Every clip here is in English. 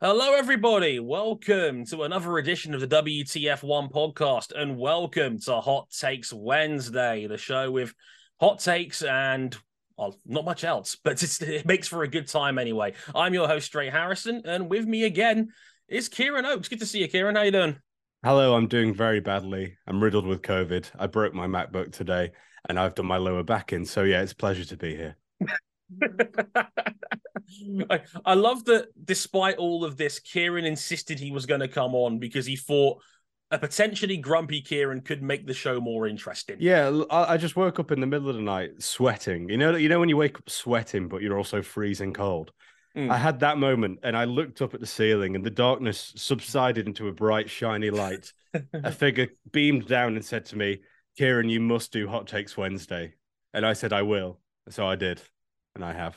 Hello, everybody. Welcome to another edition of the WTF1 podcast, and welcome to Hot Takes Wednesday, the show with hot takes and well, not much else, but it makes for a good time anyway. I'm your host, Dre Harrison, and with me again is Ciaran Oakes. Good to see you, Ciaran. How you doing? Hello, I'm doing very badly. I'm riddled with COVID. I broke my MacBook today, and I've done my lower back in. So yeah, it's a pleasure to be here. I, I love that despite all of this, Ciaran insisted he was going to come on because he thought a potentially grumpy Ciaran could make the show more interesting. Yeah, I, I just woke up in the middle of the night sweating. You know, you know when you wake up sweating, but you're also freezing cold. Mm. I had that moment, and I looked up at the ceiling, and the darkness subsided into a bright, shiny light. a figure beamed down and said to me, "Ciaran, you must do Hot Takes Wednesday." And I said, "I will." So I did, and I have.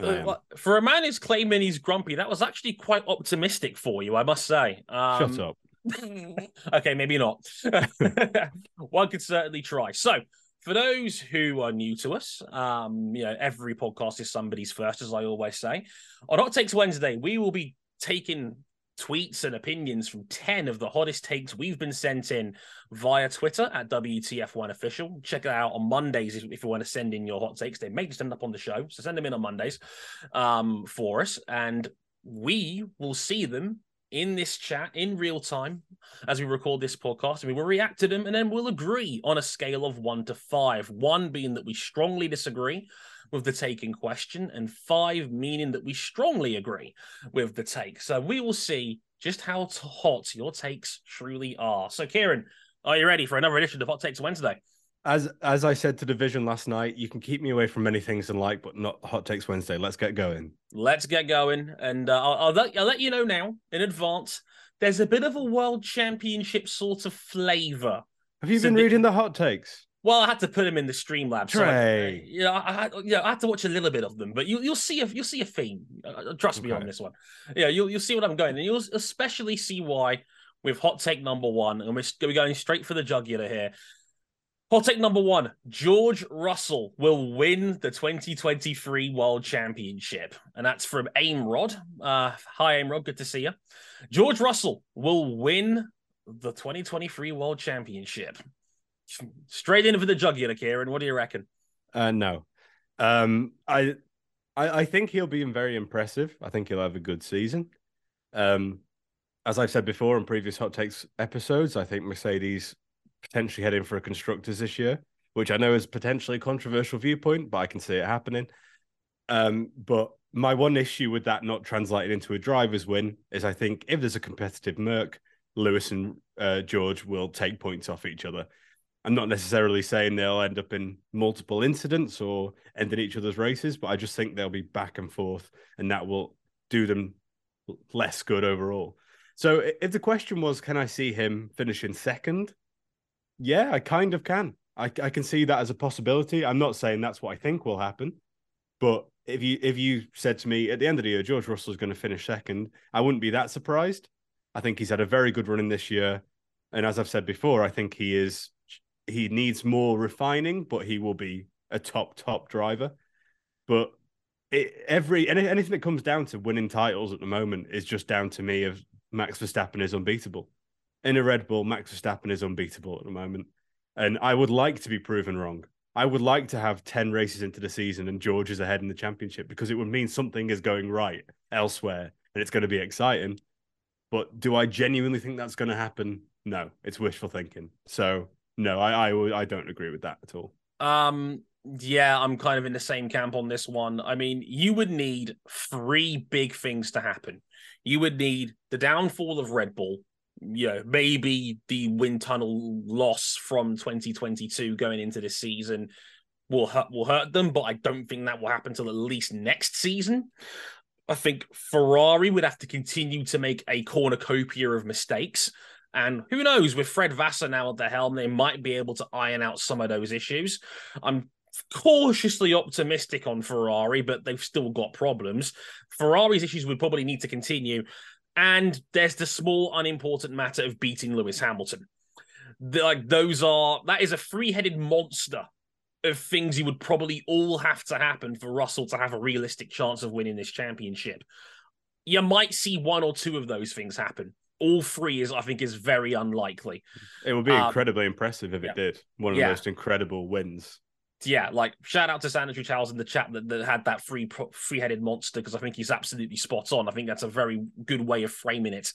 Uh, for a man who's claiming he's grumpy, that was actually quite optimistic for you, I must say. Um, Shut up. okay, maybe not. One could certainly try. So, for those who are new to us, um, you know, every podcast is somebody's first, as I always say. On Hot Takes Wednesday, we will be taking tweets and opinions from 10 of the hottest takes we've been sent in via Twitter at WTF1 Official. Check it out on Mondays if, you want to send in your hot takes. They may just end up on the show. So send them in on Mondays um, for us. And we will see them in this chat in real time as we record this podcast. And we will react to them and then we'll agree on a scale of one to five. One being that we strongly disagree with the take in question, and five meaning that we strongly agree with the take. So we will see just how hot your takes truly are. So, Ciaran, are you ready for another edition of Hot Takes Wednesday? As as I said to Division last night, you can keep me away from many things in like, but not Hot Takes Wednesday. Let's get going. Let's get going, and uh, I'll, I'll, let, I'll let you know now in advance. There's a bit of a World Championship sort of flavor. Have you so been the, reading the hot takes? Well, I had to put him in the Streamlabs. Dre. So, you know, I, had, you know, I had to watch a little bit of them, but you, will see a you'll see a theme. Uh, uh trust okay. me on this one. Yeah, you'll you'll see what I'm going, and you'll especially see why with hot take number one, and we're, we're going straight for the jugular here. Hot take number one: George Russell will win the 2023 World Championship, and that's from Aimrod. Uh, hi, Aimrod. Good to see you. George Russell will win the 2023 World Championship. Straight in for the jugular, Ciaran. What do you reckon? Uh, no, um, I, I, I think he'll be very impressive. I think he'll have a good season. Um, as I've said before in previous hot takes episodes, I think Mercedes potentially heading for a constructors this year, which I know is potentially a controversial viewpoint, but I can see it happening. Um, but my one issue with that not translating into a driver's win is I think if there's a competitive Merc, Lewis and uh, George will take points off each other. I'm not necessarily saying they'll end up in multiple incidents or end in each other's races, but I just think they'll be back and forth, and that will do them less good overall. So, if the question was, can I see him finishing second? Yeah, I kind of can. I, I can see that as a possibility. I'm not saying that's what I think will happen, but if you if you said to me at the end of the year George Russell's going to finish second, I wouldn't be that surprised. I think he's had a very good run in this year, and as I've said before, I think he is he needs more refining, but he will be a top top driver. But it, every any, anything that comes down to winning titles at the moment is just down to me of Max Verstappen is unbeatable. In a Red Bull, Max Verstappen is unbeatable at the moment, and I would like to be proven wrong. I would like to have 10 races into the season and George is ahead in the championship because it would mean something is going right elsewhere and it's going to be exciting. But do I genuinely think that's going to happen? No, it's wishful thinking. So no, I, I I don't agree with that at all. Um, yeah, I'm kind of in the same camp on this one. I mean, you would need three big things to happen. You would need the downfall of Red Bull, know, maybe the wind tunnel loss from 2022 going into this season will hurt will hurt them, but I don't think that will happen till at least next season. I think Ferrari would have to continue to make a cornucopia of mistakes. And who knows, with Fred Vasseur now at the helm, they might be able to iron out some of those issues. I'm cautiously optimistic on Ferrari, but they've still got problems. Ferrari's issues would probably need to continue. And there's the small, unimportant matter of beating Lewis Hamilton. Like those are that is a three-headed monster of things you would probably all have to happen for Russell to have a realistic chance of winning this championship. You might see one or two of those things happen. All three is, I think, is very unlikely. It would be um, incredibly impressive if yeah. it did. One of yeah. the most incredible wins yeah, like shout out to Sanitary Towels in the chat that, that had that free free headed monster because I think he's absolutely spot on. I think that's a very good way of framing it,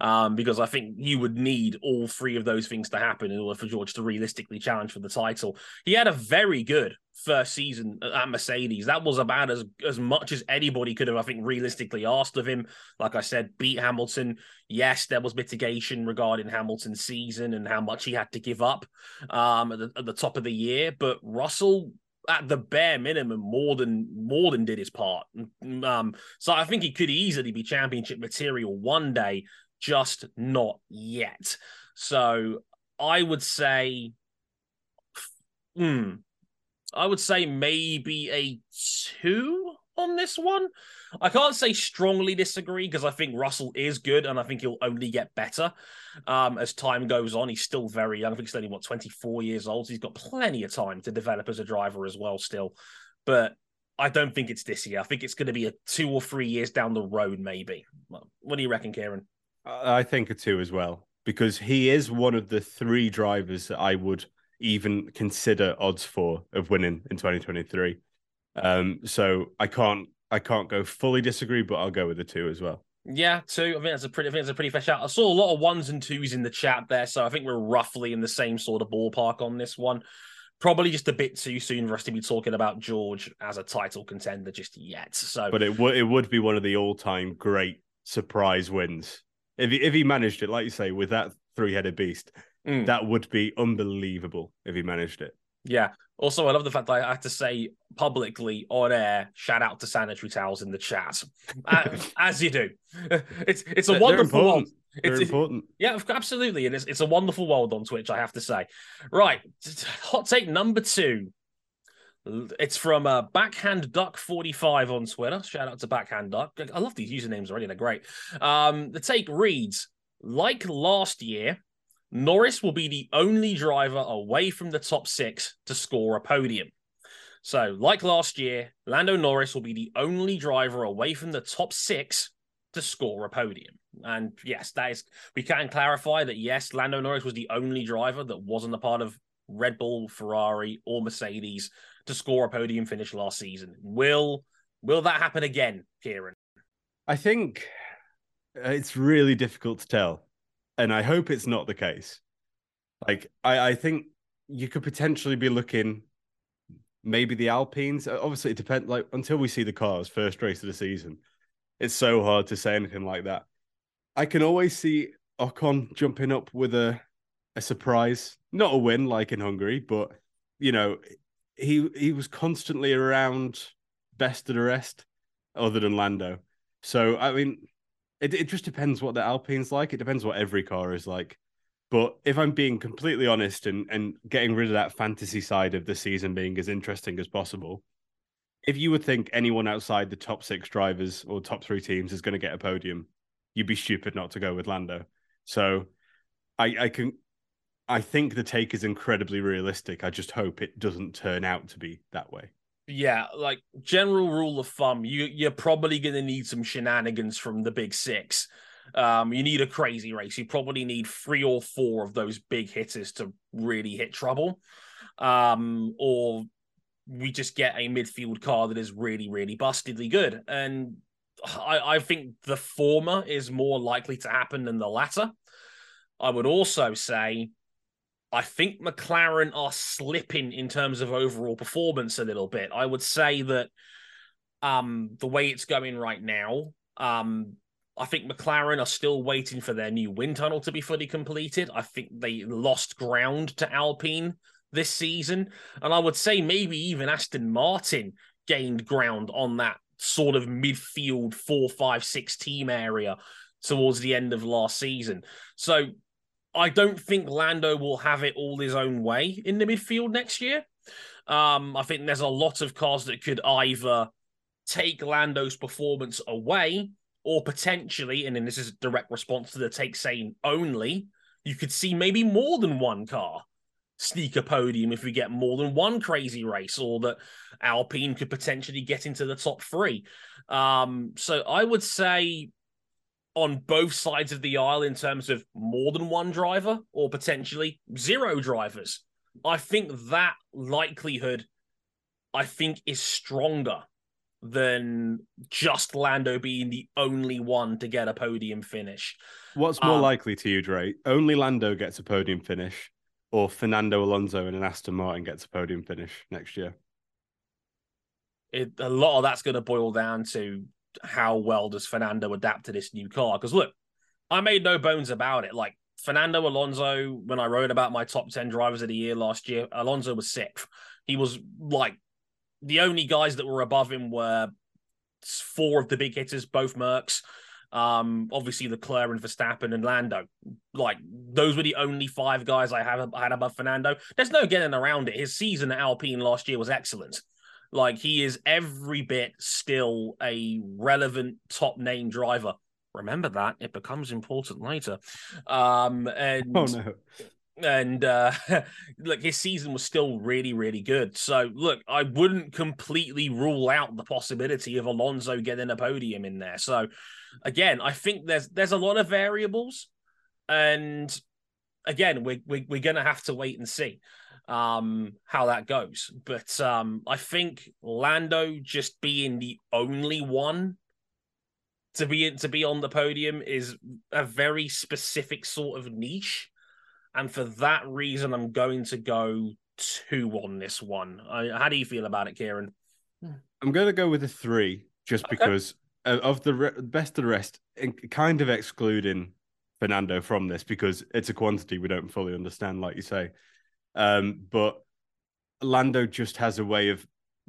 um, because I think you would need all three of those things to happen in order for George to realistically challenge for the title. He had a very good first season at Mercedes. That was about as as much as anybody could have, I think, realistically asked of him. Like I said, beat Hamilton. Yes, there was mitigation regarding Hamilton's season and how much he had to give up um, at, the, at the top of the year, but Russell at the bare minimum more than more than did his part. Um, so I think he could easily be championship material one day, just not yet. So I would say, hmm, I would say maybe a two on this one. I can't say strongly disagree because I think Russell is good and I think he'll only get better um, as time goes on. He's still very young. I think he's only, what, 24 years old. So he's got plenty of time to develop as a driver as well, still. But I don't think it's this year. I think it's going to be a two or three years down the road, maybe. What do you reckon, Ciaran? I think a two as well because he is one of the three drivers that I would – even consider odds for of winning in 2023. Um, so I can't I can't go fully disagree, but I'll go with the two as well. Yeah, two. I think that's a pretty. I think that's a pretty fair shout. I saw a lot of ones and twos in the chat there, so I think we're roughly in the same sort of ballpark on this one. Probably just a bit too soon for us to be talking about George as a title contender just yet. So, but it would it would be one of the all time great surprise wins if he, if he managed it, like you say, with that three headed beast. Mm. That would be unbelievable if he managed it. Yeah. Also, I love the fact that I had to say publicly on air, shout out to sanitary towels in the chat, as you do. It's it's a wonderful world. They're it's important. Yeah, absolutely, and it's it's a wonderful world on Twitch. I have to say. Right, hot take number two. It's from uh, Backhand Duck 45 on Twitter. Shout out to Backhand Duck. I love these usernames already. They're great. Um, the take reads like last year, Norris will be the only driver away from the top six to score a podium. So, like last year, Lando Norris will be the only driver away from the top six to score a podium. And yes, that is, we can clarify that yes, Lando Norris was the only driver that wasn't a part of Red Bull, Ferrari, or Mercedes to score a podium finish last season. Will will that happen again, Ciaran? I think uh, it's really difficult to tell and I hope it's not the case. Like I, I think you could potentially be looking maybe the Alpines. Obviously, it depends. Like until we see the cars first race of the season, it's so hard to say anything like that. I can always see Ocon jumping up with a a surprise, not a win like in Hungary, but you know, he he was constantly around best of the rest, other than Lando. So I mean, it, it just depends what the Alpine's like. It depends what every car is like. But if I'm being completely honest and, and getting rid of that fantasy side of the season being as interesting as possible, if you would think anyone outside the top six drivers or top three teams is going to get a podium, you'd be stupid not to go with Lando. So I, I can I think the take is incredibly realistic. I just hope it doesn't turn out to be that way yeah, like general rule of thumb, you you're probably gonna need some shenanigans from the big six. Um, you need a crazy race. You probably need three or four of those big hitters to really hit trouble. Um, or we just get a midfield car that is really, really bustedly good. And I, I think the former is more likely to happen than the latter. I would also say I think McLaren are slipping in terms of overall performance a little bit. I would say that um, the way it's going right now, um, I think McLaren are still waiting for their new wind tunnel to be fully completed. I think they lost ground to Alpine this season. And I would say maybe even Aston Martin gained ground on that sort of midfield four, five, six team area towards the end of last season. So I don't think Lando will have it all his own way in the midfield next year. Um, I think there's a lot of cars that could either take Lando's performance away or potentially, and then this is a direct response to the take saying only, you could see maybe more than one car sneak a podium if we get more than one crazy race, or that Alpine could potentially get into the top three. Um, so I would say on both sides of the aisle in terms of more than one driver or potentially zero drivers. I think that likelihood, I think, is stronger than just Lando being the only one to get a podium finish. What's more um, likely to you, Dre? Only Lando gets a podium finish, or Fernando Alonso in an Aston Martin gets a podium finish next year? It, a lot of that's going to boil down to how well does Fernando adapt to this new car. Because look, I made no bones about it. Like Fernando Alonso, when I wrote about my top 10 drivers of the year last year, Alonso was sixth. He was like the only guys that were above him were four of the big hitters, both Mercs. Um, obviously Leclerc and Verstappen and Lando. Like those were the only five guys I have I had above Fernando. There's no getting around it. His season at Alpine last year was excellent. Like he is every bit still a relevant top name driver. Remember that it becomes important later. Um, and oh no. and uh look his season was still really really good. So look i wouldn't completely rule out the possibility of alonso getting a podium in there. So again i think there's there's a lot of variables. And again we, we, we're gonna have to wait and see um how that goes. But um i think lando just being the only one to be to be on the podium is a very specific sort of niche. And for that reason i'm going to go two on this one. I, how do you feel about it ciaran? I'm going to go with a three just okay. because of the re- best of the rest kind of excluding fernando from this because it's a quantity we don't fully understand like you say um, but Lando just has a way of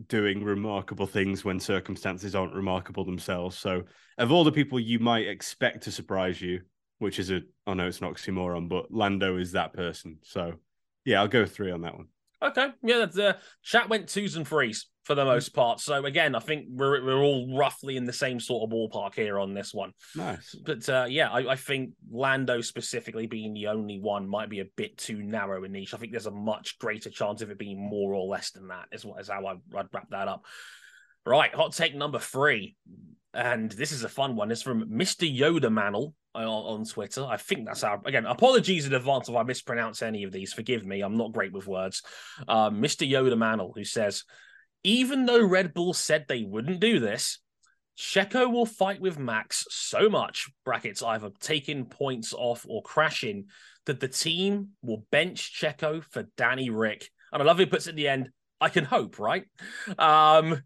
doing remarkable things when circumstances aren't remarkable themselves. So, of all the people you might expect to surprise you, which is a, I know it's an oxymoron, but Lando is that person. So, yeah, I'll go three on that one. Okay, yeah, that's, uh, chat went twos and threes for the most part. So again, I think we're we're all roughly in the same sort of ballpark here on this one. Nice, but uh, yeah, I, I, think Lando specifically being the only one might be a bit too narrow a niche. I think there's a much greater chance of it being more or less than that. Is what is how I, I'd wrap that up. Right, hot take number three, and this is a fun one. It's from Mister Yoda Manel on, on Twitter. I think that's our again. Apologies in advance if I mispronounce any of these. Forgive me. I'm not great with words. Uh, Mister Yoda Manel, who says even though Red Bull said they wouldn't do this, Checo will fight with Max so much, brackets either taking points off or crashing, that the team will bench Checo for Danny Ric. And I love he puts at the end, I can hope, right? Um,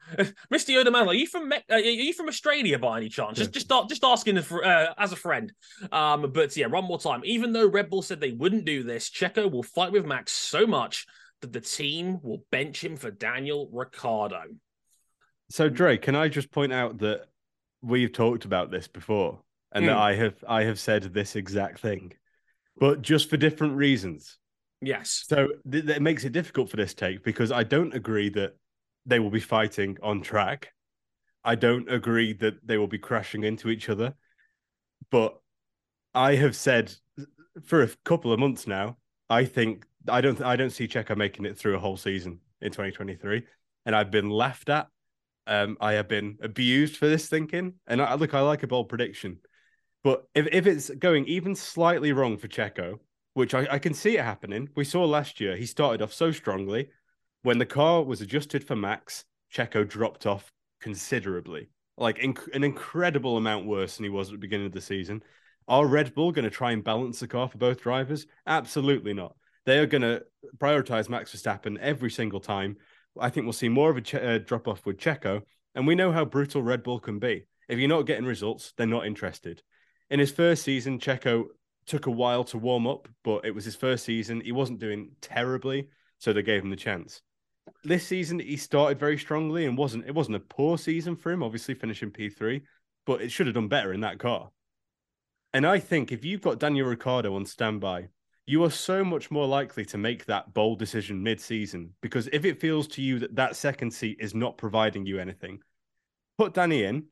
Mr. Yoda Man, are you from uh, are you from Australia by any chance? Just just just asking uh, as a friend. Um, but yeah, one more time. Even though Red Bull said they wouldn't do this, Checo will fight with Max so much that the team will bench him for Daniel Ricciardo. So, Dre, can I just point out that we've talked about this before, and mm. that hmm. I have I have said this exact thing, but just for different reasons. Yes. So th- that makes it difficult for this take because I don't agree that they will be fighting on track. I don't agree that they will be crashing into each other, but I have said for a couple of months now, I think I don't I don't see Checo making it through a whole season in 2023, and I've been laughed at. Um, I have been abused for this thinking, and I, look, I like a bold prediction, but if if it's going even slightly wrong for Checo, which I, I can see it happening, we saw last year he started off so strongly. When the car was adjusted for Max, Checo dropped off considerably, like inc- an incredible amount worse than he was at the beginning of the season. Are Red Bull going to try and balance the car for both drivers? Absolutely not. They are going to prioritize Max Verstappen every single time. I think we'll see more of a che- uh, drop off with Checo. And we know how brutal Red Bull can be. If you're not getting results, they're not interested. In his first season, Checo took a while to warm up, but it was his first season. He wasn't doing terribly, so they gave him the chance. this season he started very strongly and wasn't it wasn't a poor season for him, obviously finishing P3, but it should have done better in that car. And I think if you've got Daniel Ricciardo on standby, you are so much more likely to make that bold decision mid-season because if it feels to you that that second seat is not providing you anything, put Danny in.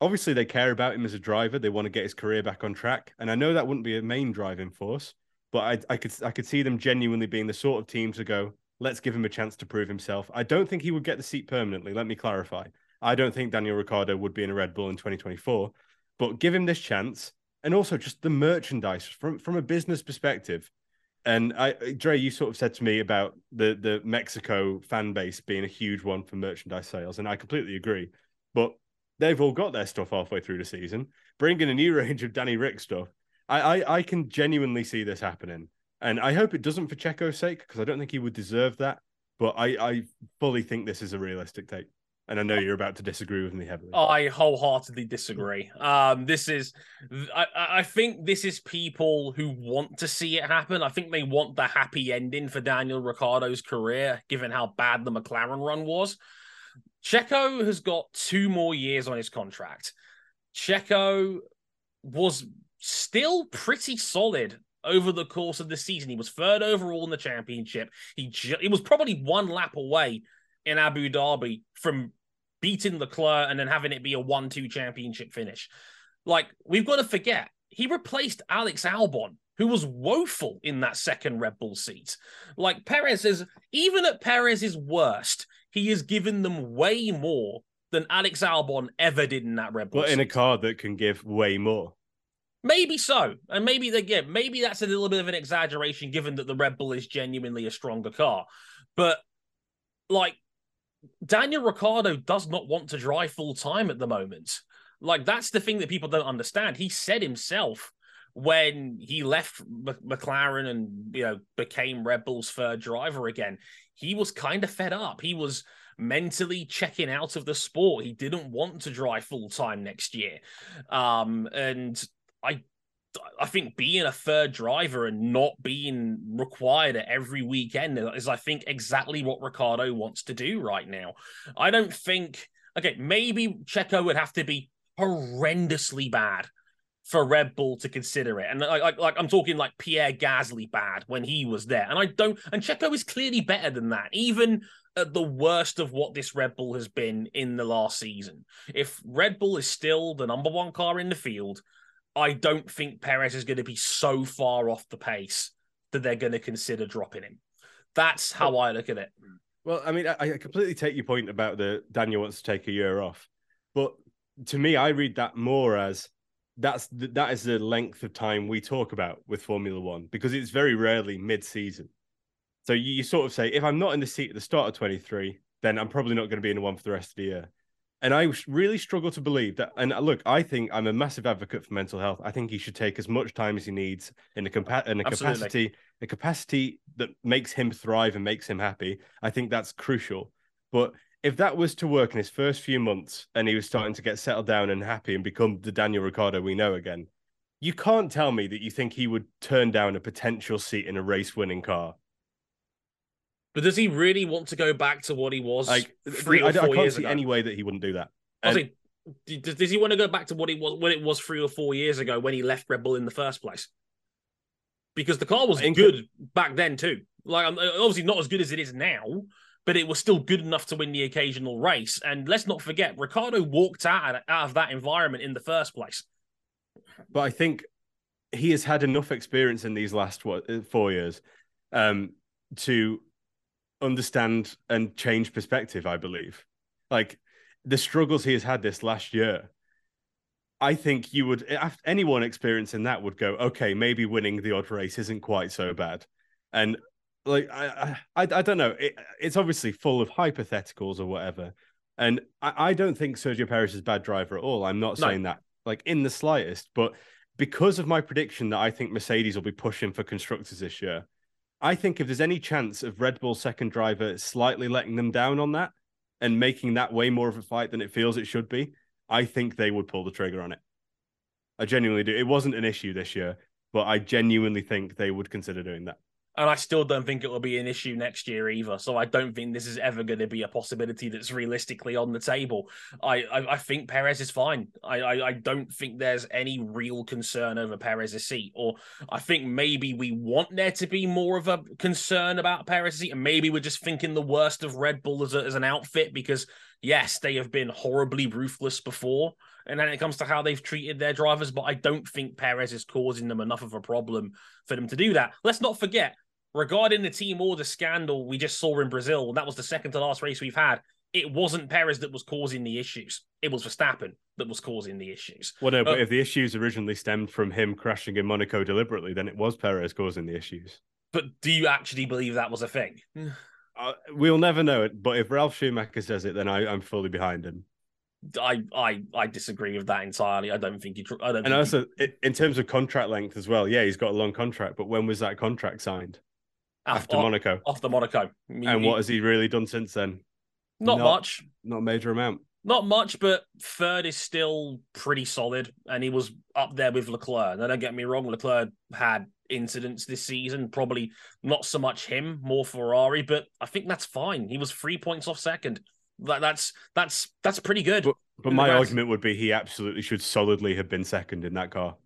Obviously, they care about him as a driver. They want to get his career back on track, and I know that wouldn't be a main driving force, but I, I could I could see them genuinely being the sort of team to go, let's give him a chance to prove himself. I don't think he would get the seat permanently. Let me clarify. I don't think Daniel Ricciardo would be in a Red Bull in 2024, but give him this chance. And also just the merchandise from, from a business perspective. And I, Dre, you sort of said to me about the, the Mexico fan base being a huge one for merchandise sales. And I completely agree. But they've all got their stuff halfway through the season. Bringing a new range of Danny Ric stuff. I, I, I can genuinely see this happening. And I hope it doesn't for Checo's sake, because I don't think he would deserve that. But I, I fully think this is a realistic take. And I know you're about to disagree with me heavily. I wholeheartedly disagree. Um, this is, I, I think this is people who want to see it happen. I think they want the happy ending for Daniel Ricciardo's career, given how bad the McLaren run was. Checo has got two more years on his contract. Checo was still pretty solid over the course of the season. He was third overall in the championship. He ju- he was probably one lap away in Abu Dhabi from beating Leclerc and then having it be a one-two championship finish. Like we've got to forget, he replaced Alex Albon, who was woeful in that second Red Bull seat. Like Perez is even at Perez's worst, he has given them way more than Alex Albon ever did in that Red Bull. But in a car that can give way more. Maybe so. And maybe again, maybe that's a little bit of an exaggeration given that the Red Bull is genuinely a stronger car. But like Daniel Ricciardo does not want to drive full time at the moment. Like that's the thing that people don't understand. He said himself when he left McLaren and you know became Red Bull's third driver again, he was kind of fed up. He was mentally checking out of the sport. He didn't want to drive full time next year. Um, and I I think being a third driver and not being required at every weekend is, I think, exactly what Ricciardo wants to do right now. I don't think, okay, maybe Checo would have to be horrendously bad for Red Bull to consider it. And like, like, like I'm talking like Pierre Gasly bad when he was there. And I don't, and Checo is clearly better than that, even at the worst of what this Red Bull has been in the last season. If Red Bull is still the number one car in the field, I don't think Perez is going to be so far off the pace that they're going to consider dropping him. That's how I look at it. Well, I mean, I, I completely take your point about the Daniel wants to take a year off, but to me, I read that more as that's the, that is the length of time we talk about with Formula One because it's very rarely mid-season. So you, you sort of say, if I'm not in the seat at the start of 23, then I'm probably not going to be in the one for the rest of the year. And I really struggle to believe that. And uh, look, I think I'm a massive advocate for mental health. I think he should take as much time as he needs in a, compa- in a capacity, a capacity that makes him thrive and makes him happy. I think that's crucial. But if that was to work in his first few months and he was starting to get settled down and happy and become the Daniel Ricciardo we know again, you can't tell me that you think he would turn down a potential seat in a race winning car. But does he really want to go back to what he was like three or I, four I can't years see ago? any way that he wouldn't do that. I think, does, does he want to go back to what he was when it was three or four years ago when he left Red Bull in the first place? Because the car was good back then too. Like uh, obviously not as good as it is now, but it was still good enough to win the occasional race. And let's not forget, Ricciardo walked out out of that environment in the first place. But I think he has had enough experience in these last what four years um, to understand and change perspective. I believe, like the struggles he has had this last year. I think you would, anyone experiencing that would go, okay, maybe winning the odd race isn't quite so bad. And like, I, I, I don't know. It, it's obviously full of hypotheticals or whatever. And I, I don't think Sergio Perez is a bad driver at all. I'm not No. saying that like in the slightest, but because of my prediction that I think Mercedes will be pushing for constructors this year, I think if there's any chance of Red Bull's second driver slightly letting them down on that and making that way more of a fight than it feels it should be, I think they would pull the trigger on it. I genuinely do. It wasn't an issue this year, but I genuinely think they would consider doing that. And I still don't think it will be an issue next year either. So I don't think this is ever going to be a possibility that's realistically on the table. I I, I think Perez is fine. I, I, I don't think there's any real concern over Perez's seat. Or I think maybe we want there to be more of a concern about Perez's seat, and maybe we're just thinking the worst of Red Bull as, a, as an outfit because yes, they have been horribly ruthless before. And then it comes to how they've treated their drivers, but I don't think Perez is causing them enough of a problem for them to do that. Let's not forget, regarding the team order scandal we just saw in Brazil, and that was the second to last race we've had. It wasn't Perez that was causing the issues. It was Verstappen that was causing the issues. Well, no, but Uh, if the issues originally stemmed from him crashing in Monaco deliberately, then it was Perez causing the issues. But do you actually believe that was a thing? Uh, we'll never know it, but if Ralf Schumacher says it, then I, I'm fully behind him. I I I disagree with that entirely. I don't think he. I don't. And he- also, i- in terms of contract length as well, yeah, he's got a long contract, but when was that contract signed? After off, Monaco. Off the Monaco. And what has he really done since then? Not not- much. Not a major amount. Not much, but third is still pretty solid, and he was up there with Leclerc. Now, don't get me wrong, Leclerc had incidents this season, probably not so much him, more Ferrari, but I think that's fine. He was three points off second. That, that's that's that's pretty good. But, but my argument would be he absolutely should solidly have been second in that car.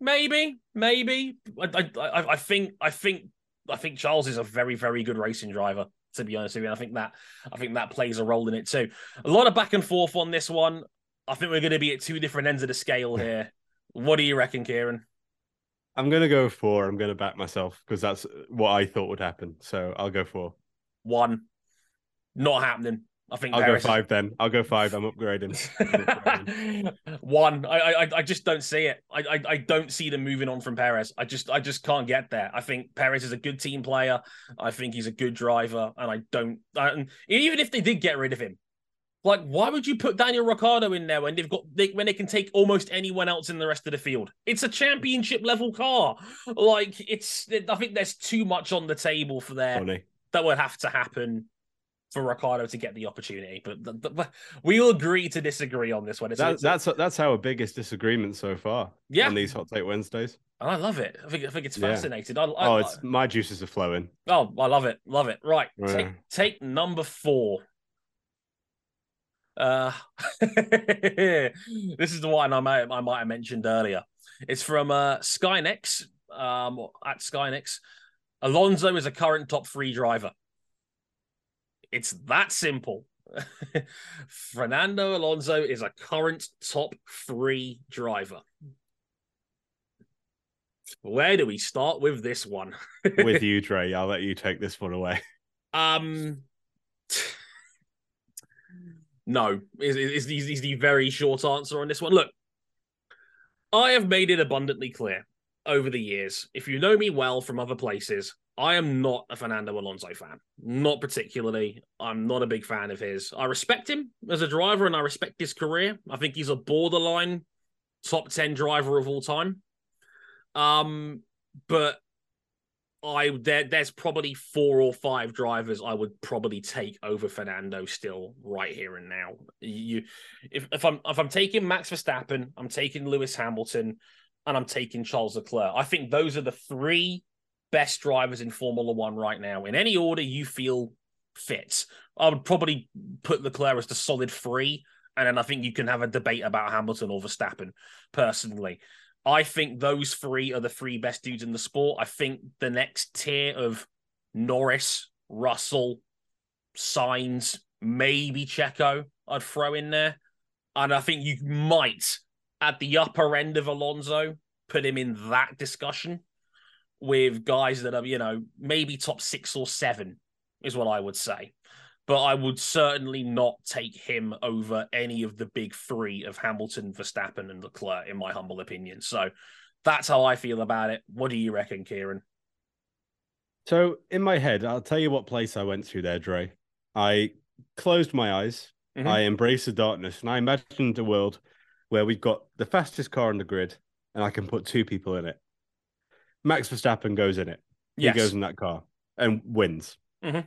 Maybe, maybe. I, I- I think, I think, I think Charles is a very, very good racing driver. To be honest with you, and I think that, I think that plays a role in it too. A lot of back and forth on this one. I think we're going to be at two different ends of the scale here. what do you reckon, Ciaran? I'm going to go four. I'm going to back myself because that's what I thought would happen. So I'll go four. One, not happening. I think I'll Perez go is- five then. I'll go five. I'm upgrading. One, I, I, I just don't see it. I, I, I don't see them moving on from Perez. I just, I just can't get there. I think Perez is a good team player. I think he's a good driver, and I don't. And even if they did get rid of him, like, why would you put Daniel Ricciardo in there when they've got they, when they can take almost anyone else in the rest of the field? It's a championship level car. Like, it's. I think there's too much on the table for there Funny. that would have to happen for Ricciardo to get the opportunity. But th- we'll agree to disagree on this one. It's, That, it's- that's that's our biggest disagreement so far. Yeah. On these hot take Wednesdays. And I love it. I think I think it's Yeah. fascinating. I, I, Oh, it's my juices are flowing. Oh, I love it. Love it. Right. Take take number four. Uh, this is the one I might I might have mentioned earlier. It's from uh Skynex. Um, at Skynex, Alonso is a current top three driver. It's that simple. Fernando Alonso is a current top three driver. Where do we start with this one? With you, Dre. I'll let you take this one away. Um, no, is is is the very short answer on this one. Look, I have made it abundantly clear over the years. If you know me well from other places, I am not a Fernando Alonso fan. Not particularly. I'm not a big fan of his. I respect him as a driver and I respect his career. I think he's a borderline top 10 driver of all time. Um, but I there there's probably four or five drivers I would probably take over Fernando still right here and now. You if if I'm if I'm taking Max Verstappen, I'm taking Lewis Hamilton, and I'm taking Charles Leclerc. I think those are the three best drivers in Formula One right now. In any order you feel fits. I would probably put Leclerc as the solid three, and then I think you can have a debate about Hamilton or Verstappen personally. I think those three are the three best dudes in the sport. I think the next tier of Norris, Russell, Sainz, maybe Checo, I'd throw in there. And I think you might, at the upper end of Alonso, put him in that discussion with guys that are, you know, maybe top six or seven, is what I would say. But I would certainly not take him over any of the big three of Hamilton, Verstappen, and Leclerc, in my humble opinion. So that's how I feel about it. What do you reckon, Ciaran? So in my head, I'll tell you what place I went through there, Dre. I closed my eyes, Mhm. I embraced the darkness, and I imagined a world where we've got the fastest car on the grid, and I can put two people in it. Max Verstappen goes in it. Yes. He goes in that car and wins. Mhm.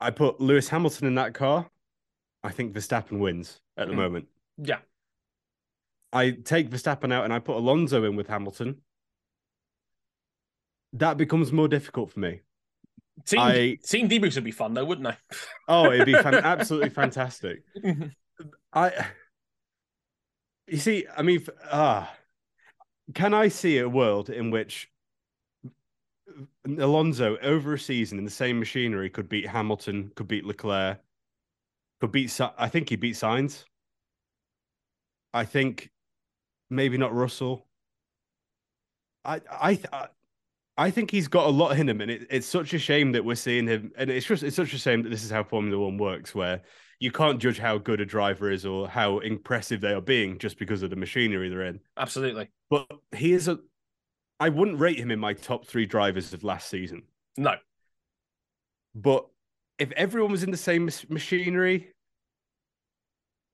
I put Lewis Hamilton in that car. I think Verstappen wins at the Mhm. moment. Yeah. I take Verstappen out and I put Alonso in with Hamilton. that becomes more difficult for me. Team I- Team debriefs would be fun though, wouldn't they? Oh, it'd be fan- absolutely fantastic. I, you see, I mean, ah, can I see a world in which Alonso over a season in the same machinery could beat Hamilton, could beat Leclerc, could beat? I think he beat Sainz. I think maybe not Russell. I I I- think he's got a lot in him, and it, it's such a shame that we're seeing him. And it's just it's such a shame that this is how Formula One works, where you can't judge how good a driver is or how impressive they are being just because of the machinery they're in. Absolutely. But he is a. I wouldn't rate him in my top three drivers of last season. No. But if everyone was in the same machinery,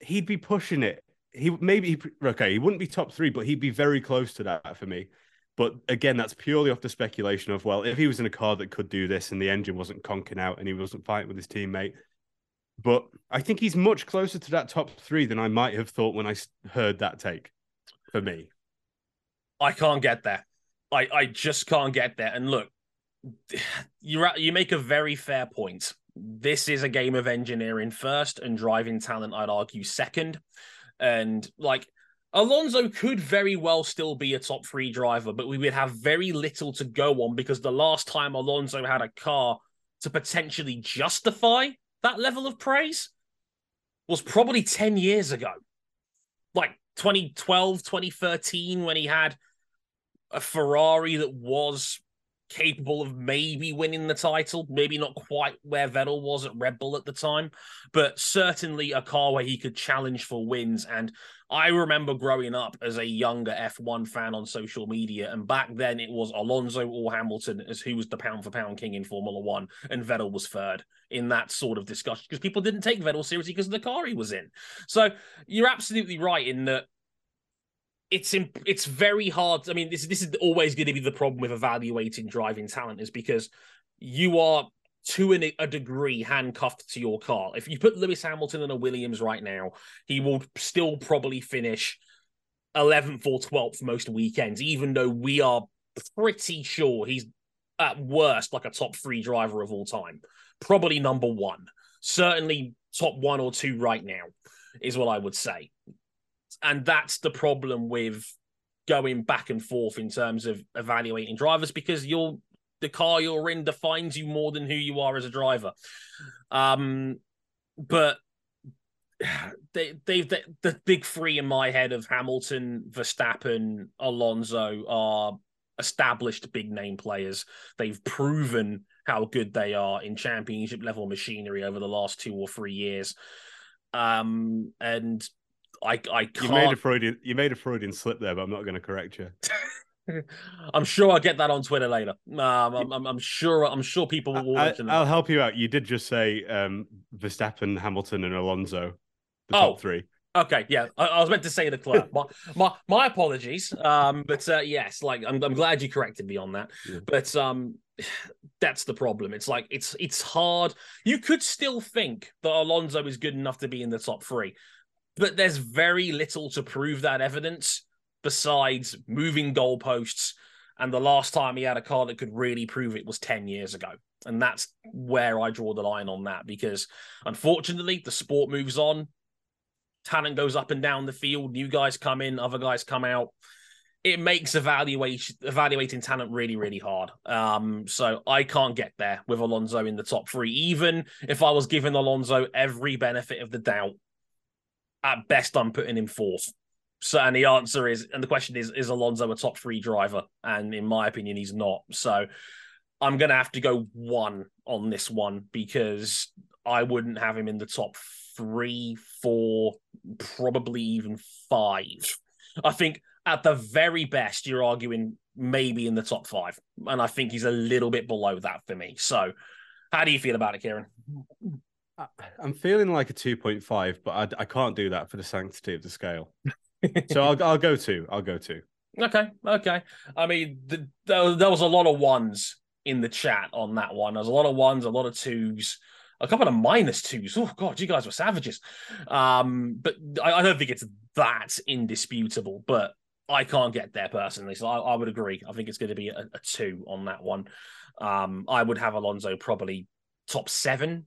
he'd be pushing it. He maybe he, okay, he wouldn't be top three, but he'd be very close to that for me. But again, that's purely off the speculation of well, if he was in a car that could do this and the engine wasn't conking out and he wasn't fighting with his teammate. But I think he's much closer to that top three than I might have thought when I heard that take. For me, I can't get there. I, I just can't get there. And look, you you make a very fair point. This is a game of engineering first and driving talent, I'd argue, second. And like Alonso could very well still be a top three driver, but we would have very little to go on because the last time Alonso had a car to potentially justify that level of praise was probably 10 years ago. Like 2012, 2013, when he had a Ferrari that was capable of maybe winning the title, maybe not quite where Vettel was at Red Bull at the time, but certainly a car where he could challenge for wins. And I remember growing up as a younger F1 fan on social media, and back then it was Alonso or Hamilton as who was the pound for pound king in Formula One, and Vettel was third in that sort of discussion because people didn't take Vettel seriously because of the car he was in. So you're absolutely right in that it's it's very hard. I mean, this this is always going to be the problem with evaluating driving talent is because you are to an, a degree handcuffed to your car. If you put Lewis Hamilton in a Williams right now, he will still probably finish 11th or 12th most weekends, even though we are pretty sure he's at worst like a top three driver of all time. Probably number one. Certainly top one or two right now, is what I would say and that's the problem with going back and forth in terms of evaluating drivers because you're the car you're in defines you more than who you are as a driver. Um, but they, they, they, the big three in my head of Hamilton, Verstappen, Alonso are established big name players. They've proven how good they are in championship level machinery over the last two or three years. Um, and I I can't. you made a Freudian you made a Freudian slip there, but I'm not going to correct you. I'm sure I'll get that on Twitter later. Um, I'm, I'm, I'm sure I'm sure people will. I, will help you out. You did just say um, Verstappen, Hamilton, and Alonso, the Oh. top three. Okay, yeah, I, I was meant to say Leclerc. my, my my apologies. Um, but uh, yes, like I'm I'm glad you corrected me on that. Yeah. But um, that's the problem. It's like it's it's hard. You could still think that Alonso is good enough to be in the top three, but there's very little to prove that evidence besides moving goalposts. And the last time he had a car that could really prove it was 10 years ago. And that's where I draw the line on that because unfortunately, the sport moves on. Talent goes up and down the field. New guys come in, other guys come out. It makes evaluation evaluating talent really, really hard. Um, so I can't get there with Alonso in the top three. Even if I was giving Alonso every benefit of the doubt, at best I'm putting him fourth. So, and the answer is, and the question is, is Alonso a top three driver? And in my opinion, he's not. So, I'm gonna have to go one on this one because I wouldn't have him in the top three, four, probably even five. I think at the very best, you're arguing maybe in the top five, and I think he's a little bit below that for me. So, how do you feel about it, Ciaran? I'm feeling like a 2.5, but I, I can't do that for the sanctity of the scale. so I'll I'll go two. I'll go two. Okay, okay. I mean, the, there, was a lot of ones in the chat on that one. There was a lot of ones, a lot of twos, a couple of minus twos. Oh god, you guys were savages. Um, but I, I don't think it's that indisputable. But I can't get there personally, so I, I would agree. I think it's going to be a, a, two on that one. Um, I would have Alonso probably top seven,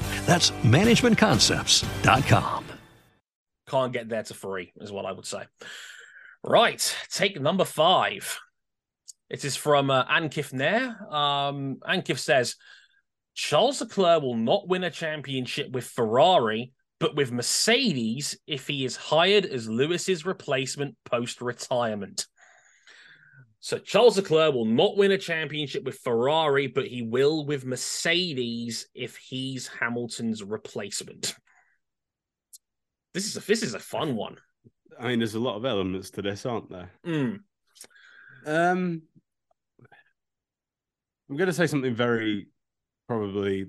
That's managementconcepts.com can't get there to free, is what I would say. Right, take number five. It is from uh, Ankif Nair. Um, says Charles Leclerc will not win a championship with Ferrari, but with Mercedes if he is hired as Lewis's replacement post retirement. So Charles Leclerc will not win a championship with Ferrari, but he will with Mercedes if he's Hamilton's replacement. This is a this is a fun one. I mean, there's a lot of elements to this, aren't there? Mm. Um, I'm going to say something very probably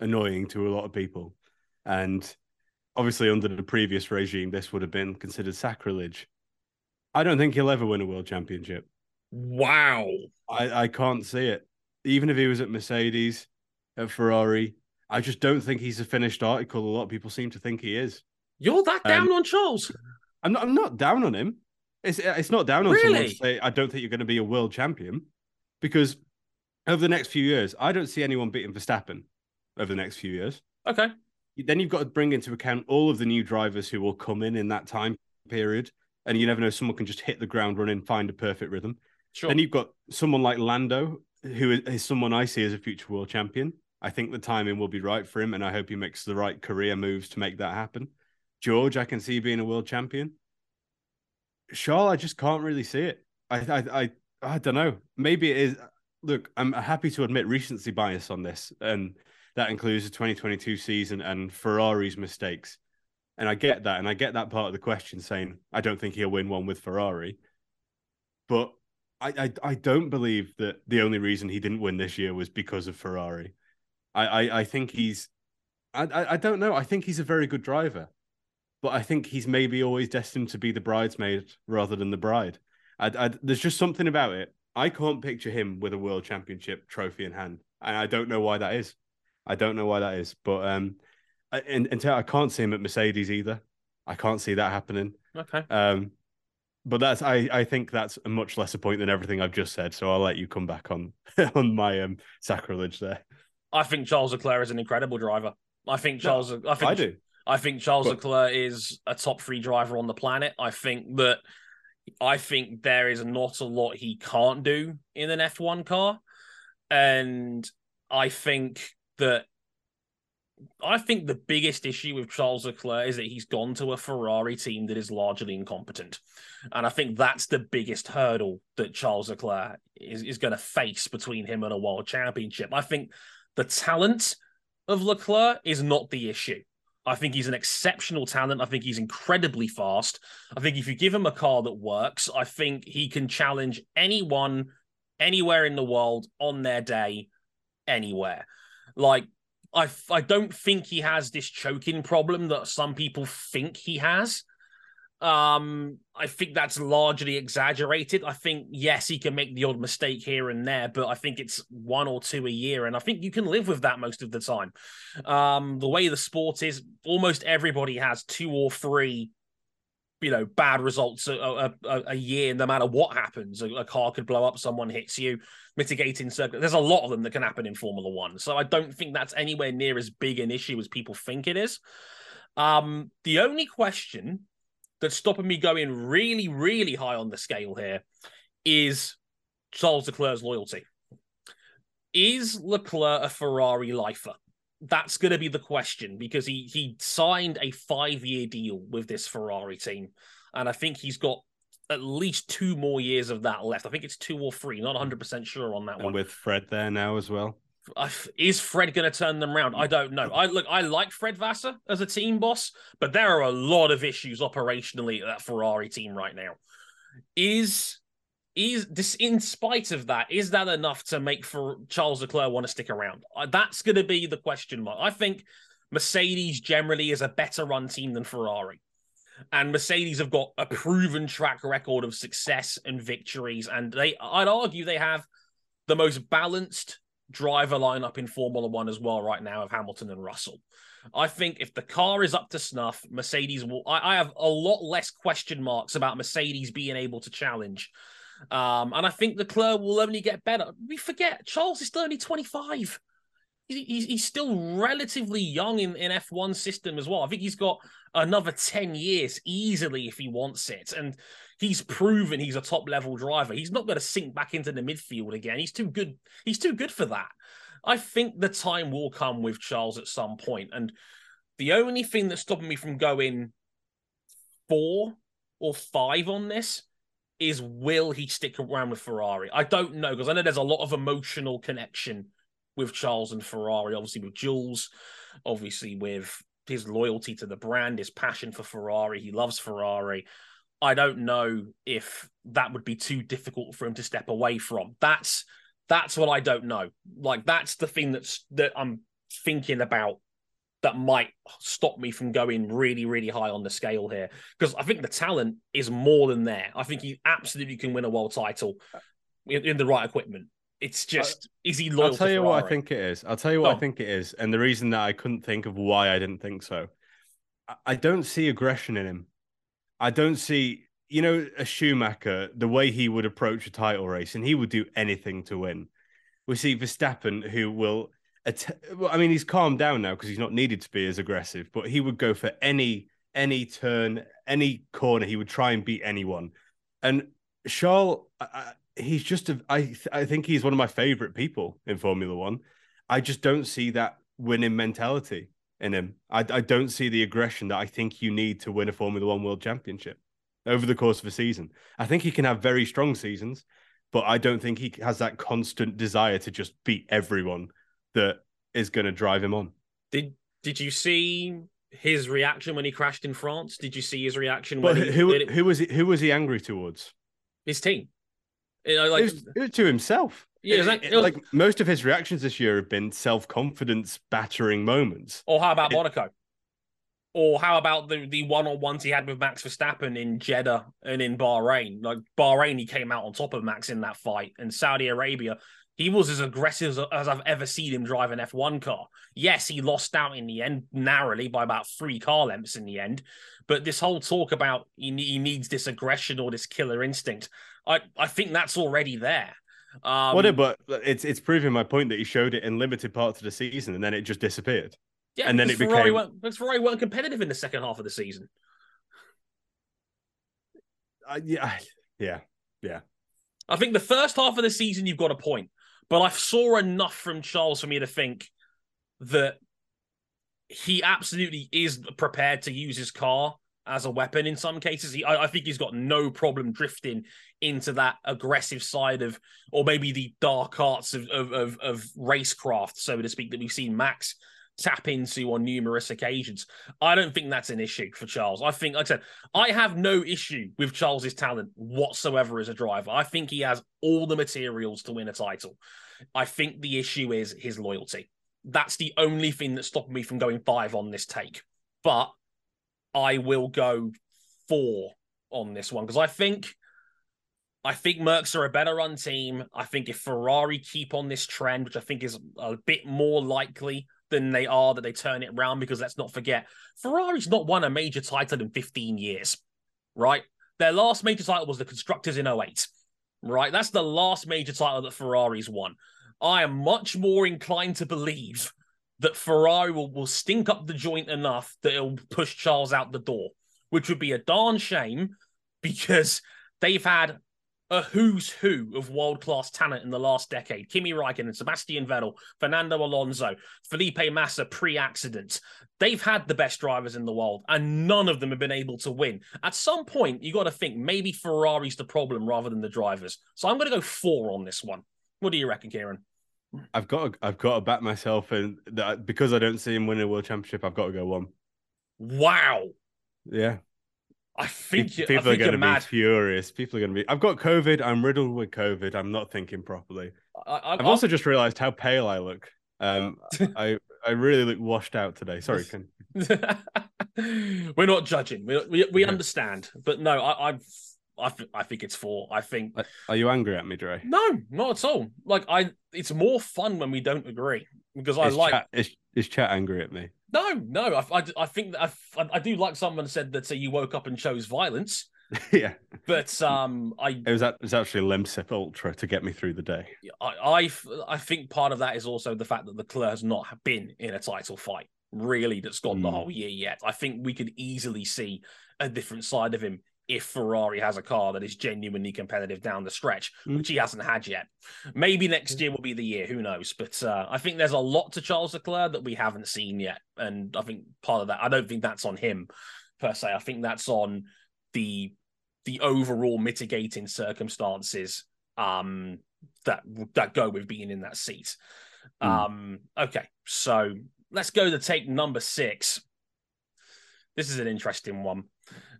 annoying to a lot of people, and obviously under the previous regime, this would have been considered sacrilege. I don't think he'll ever win a world championship. Wow, I I can't see it. Even if he was at Mercedes, at Ferrari, I just don't think he's a finished article. A lot of people seem to think he is. You're that down um, on Charles? I'm not. I'm not down on him. It's it's not down on really? someone to say I don't think you're going to be a world champion, because over the next few years, I don't see anyone beating Verstappen over the next few years. Okay. Then you've got to bring into account all of the new drivers who will come in in that time period, and you never know someone can just hit the ground running, find a perfect rhythm. Sure. Then you've got someone like Lando, who is someone I see as a future world champion. I think the timing will be right for him, and I hope he makes the right career moves to make that happen. George, I can see being a world champion. Charles, I just can't really see it. I, I, I, I don't know. Maybe it is. Look, I'm happy to admit recency bias on this, and that includes the 2022 season and Ferrari's mistakes. And I get that, and I get that part of the question saying I don't think he'll win one with Ferrari, but I, I, I don't believe that the only reason he didn't win this year was because of Ferrari. I, I, I think he's, I, I, I don't know. I think he's a very good driver but I think he's maybe always destined to be the bridesmaid rather than the bride. I, I, there's just something about it. I can't picture him with a world championship trophy in hand, and I don't know why that is. I don't know why that is, but um, and, and I can't see him at Mercedes either. I can't see that happening. Okay. Um, but that's I I think that's a much lesser point than everything I've just said. So I'll let you come back on on my um sacrilege there. I think Charles Leclerc is an incredible driver. I think Charles. No, I think I do. I think Charles but, Leclerc is a top three driver on the planet. I think that I think there is not a lot he can't do in an F1 car. And I think that I think the biggest issue with Charles Leclerc is that he's gone to a Ferrari team that is largely incompetent. And I think that's the biggest hurdle that Charles Leclerc is, is going to face between him and a world championship. I think the talent of Leclerc is not the issue. I think he's an exceptional talent. I think he's incredibly fast. I think if you give him a car that works, I think he can challenge anyone, anywhere in the world on their day, anywhere. Like, I, I don't think he has this choking problem that some people think he has. Um, I think that's largely exaggerated. I think yes, he can make the odd mistake here and there, but I think it's one or two a year, and I think you can live with that most of the time. Um, the way the sport is, almost everybody has two or three, you know, bad results a, a, a year, no matter what happens. A, a, car could blow up, someone hits you, mitigating circuit. There's a lot of them that can happen in Formula One, so I don't think that's anywhere near as big an issue as people think it is. Um, the only question that's stopping me going really, really high on the scale here is Charles Leclerc's loyalty. Is Leclerc a Ferrari lifer? That's going to be the question because he he signed a five year deal with this Ferrari team, and I think he's got at least two more years of that left. I think it's two or three. Not 100 percent sure on that and one. With Fred there now as well is Fred going to turn them around? I don't know. I look, I like Fred Vasseur as a team boss, but there are a lot of issues operationally at that Ferrari team right now. Is is this in spite of that is that enough to make for charles leclerc want to stick around? That's going to be the question mark. I think mercedes generally is a better run team than ferrari. And mercedes have got a proven track record of success and victories and they i'd argue they have the most balanced driver lineup in formula one as well right now of hamilton and russell. I think if the car is up to snuff, Mercedes will. I, I, have a lot less question marks about Mercedes being able to challenge um, and I think the club will only get better. We forget Charles is still only 25. He's, he's still relatively young in, in F1 system as well. I think he's got another 10 years easily if he wants it. And he's proven he's a top level driver. He's not going to sink back into the midfield again. He's too good. He's too good for that. I think the time will come with Charles at some point. And the only thing that's stopping me from going four or five on this is will he stick around with Ferrari? I don't know because I know there's a lot of emotional connection with Charles and Ferrari, obviously with Jules, obviously with his loyalty to the brand, his passion for Ferrari. He loves Ferrari. I don't know if that would be too difficult for him to step away from. That's that's what I don't know. Like that's the thing that's that I'm thinking about that might stop me from going really, really high on the scale here. Because I think the talent is more than there. I think he absolutely can win a world title in, in the right equipment. It's just, uh, is he loyal? I'll tell you what I think it is. I'll tell you what oh. I think it is. And the reason that I couldn't think of why I didn't think so. I don't see aggression in him. I don't see, you know, a Schumacher, the way he would approach a title race, and he would do anything to win. We see Verstappen, who will well, I mean, he's calmed down now because he's not needed to be as aggressive, but he would go for any any turn, any corner. He would try and beat anyone. And Charles, I, he's just I think he's one of my favorite people in Formula One. I just don't see that winning mentality in him. I, I don't see the aggression that I think you need to win a Formula One World Championship over the course of a season. I think he can have very strong seasons, but I don't think he has that constant desire to just beat everyone that is going to drive him on. Did Did you see his reaction when he crashed in France? Did you see his reaction? But when who he, who was he, who was he angry towards? His team. You know, like it was, it was to himself. Yeah, it, it, like most of his reactions this year have been self confidence battering moments. Or how about Monaco? Or how about the the one on ones he had with Max Verstappen in Jeddah and in Bahrain? Like Bahrain, he came out on top of Max in that fight, and Saudi Arabia, he was as aggressive as I've ever seen him drive an F1 car. Yes, he lost out in the end narrowly by about three car lengths in the end. But this whole talk about he, he needs this aggression or this killer instinct, I, I think that's already there. Um, well, but it's it's proving my point that he showed it in limited parts of the season and then it just disappeared. Yeah, and then it Ferrari became. Weren't, Ferrari weren't competitive in the second half of the season. Uh, yeah, yeah, yeah. I think the first half of the season you've got a point. But I saw enough from Charles for me to think that he absolutely is prepared to use his car as a weapon in some cases. He, I, I, think he's got no problem drifting into that aggressive side of, or maybe the dark arts of, of, of, of racecraft, so to speak, that we've seen Max tap into on numerous occasions. I don't think that's an issue for Charles. I think, like I said, I have no issue with Charles's talent whatsoever as a driver. I think he has all the materials to win a title. I think the issue is his loyalty. That's the only thing that stopped me from going five on this take. But I will go four on this one because I think I think Mercs are a better run team. I think if Ferrari keep on this trend, which I think is a bit more likely than they are that they turn it around because let's not forget, Ferrari's not won a major title in 15 years, right? Their last major title was the Constructors in 08, right? That's the last major title that Ferrari's won. I am much more inclined to believe that Ferrari will, will stink up the joint enough that it'll push Charles out the door, which would be a darn shame because they've had a who's who of world class talent in the last decade. Kimi Raikkonen, and Sebastian Vettel, Fernando Alonso, Felipe Massa pre accident. They've had the best drivers in the world, and none of them have been able to win. At some point, you got to think maybe Ferrari's the problem rather than the drivers. So I'm going to go four on this one. What do you reckon, Ciaran? I've got to, I've got to back myself, and that because I don't see him winning a world championship, I've got to go one. Wow. Yeah. I think people I think are going to mad. be furious. People are going to be. I've got COVID. I'm riddled with COVID. I'm not thinking properly. I, have also just realised how pale I look. Um, I I really look washed out today. Sorry, Ken. We're not judging. We we, we understand, but no, I I've, I th- I think it's four. I think. Are you angry at me, Dre? No, not at all. Like I, it's more fun when we don't agree because I is like. Chat, is, is chat angry at me? No, no. I, I, I think that I, I do like someone said that uh, you woke up and chose violence. yeah, but um, I it was that it was actually Lemsip Ultra to get me through the day. I, I I think part of that is also the fact that the Leclerc has not been in a title fight really that's gone mm. the whole year yet. I think we could easily see a different side of him if Ferrari has a car that is genuinely competitive down the stretch, mm. which he hasn't had yet. Maybe next year will be the year, who knows? But uh, I think there's a lot to Charles Leclerc that we haven't seen yet. And I think part of that, I don't think that's on him per se. I think that's on the the overall mitigating circumstances um, that that go with being in that seat. Mm. Um, okay, so let's go to take number six. This is an interesting one.